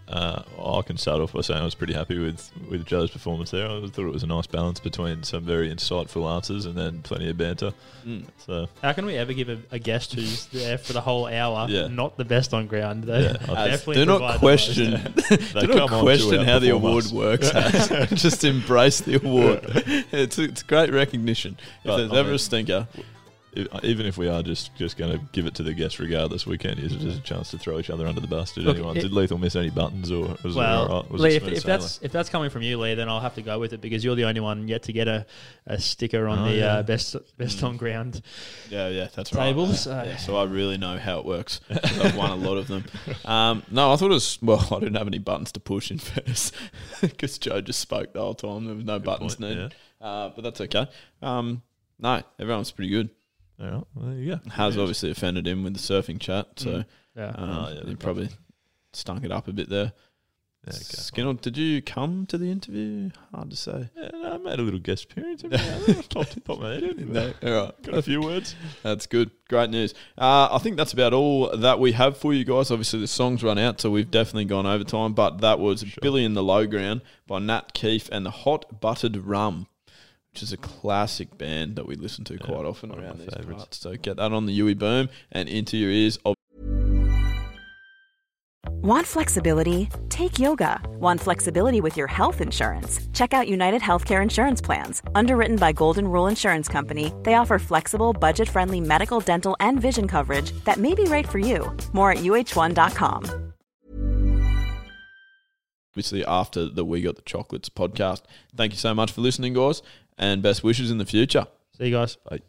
[SPEAKER 3] Uh, I can start off by saying I was pretty happy with, with Joe's performance there. I thought it was a nice balance between some very insightful answers and then plenty of banter.
[SPEAKER 2] Mm.
[SPEAKER 3] So
[SPEAKER 4] How can we ever give a, a guest who's there for the whole hour
[SPEAKER 3] Yeah.
[SPEAKER 4] not the best on ground? They
[SPEAKER 3] Yeah,
[SPEAKER 4] definitely
[SPEAKER 2] do not
[SPEAKER 4] provide the
[SPEAKER 2] question.
[SPEAKER 3] They
[SPEAKER 2] do not
[SPEAKER 3] come
[SPEAKER 2] question how the award works. Just embrace the award. It's it's great recognition. If
[SPEAKER 3] But,
[SPEAKER 2] there's
[SPEAKER 3] I
[SPEAKER 2] ever
[SPEAKER 3] mean-
[SPEAKER 2] a stinker,
[SPEAKER 3] even if we are just, just going to give it to the guest regardless, we can't use it as a chance to throw each other under the bus. Did
[SPEAKER 4] Look,
[SPEAKER 3] anyone?
[SPEAKER 4] it-
[SPEAKER 3] did Lethal miss any buttons or was it all right? Was
[SPEAKER 4] Lee,
[SPEAKER 3] it
[SPEAKER 4] if, if that's if that's coming from you, Lee, then I'll have to go with it because you're the only one yet to get a, a sticker on
[SPEAKER 3] Oh,
[SPEAKER 4] the
[SPEAKER 3] yeah.
[SPEAKER 4] uh, best best on ground.
[SPEAKER 2] yeah, yeah, that's right.
[SPEAKER 4] Tables,
[SPEAKER 2] Uh,
[SPEAKER 4] uh,
[SPEAKER 2] yeah, so I really know how it works. I've won a lot of them. Um, no, I thought it was well. I didn't have any buttons to push in first because Joe just spoke the whole time. There was no buttons
[SPEAKER 3] point,
[SPEAKER 2] needed, uh, but that's okay. Um, no, everyone's pretty good.
[SPEAKER 3] Right, well, there you go. Haz
[SPEAKER 2] obviously offended him with the surfing chat, so
[SPEAKER 4] Yeah.
[SPEAKER 2] um,
[SPEAKER 3] Oh, yeah,
[SPEAKER 2] he probably stunk it up a bit there.
[SPEAKER 3] Yeah, okay.
[SPEAKER 2] Skinner, did you come to the interview? Hard to say.
[SPEAKER 3] Yeah, no, I made a little guest appearance. every now and then. Popped- popped my head in.
[SPEAKER 2] No, all right.
[SPEAKER 3] Got a few words.
[SPEAKER 2] That's good. Great news. Uh, I think that's about all that we have for you guys. Obviously, the song's run out, so we've definitely gone over time. But that was Billy in the Low Ground by Nat Keefe and the Hot Buttered Rum, which is a classic band that we listen to quite often around these
[SPEAKER 3] favourites.
[SPEAKER 2] parts. So get that on the Yui Boom and into your ears.
[SPEAKER 6] Want flexibility? Take yoga. Want flexibility with your health insurance? Check out United Healthcare Insurance Plans. Underwritten by Golden Rule Insurance Company, they offer flexible, budget friendly medical, dental, and vision coverage that may be right for you. More at uh1.com.
[SPEAKER 2] obviously, after the We Got the Chocolates podcast. Thank you so much for listening, guys, and best wishes in the future.
[SPEAKER 4] See you guys.
[SPEAKER 3] Bye.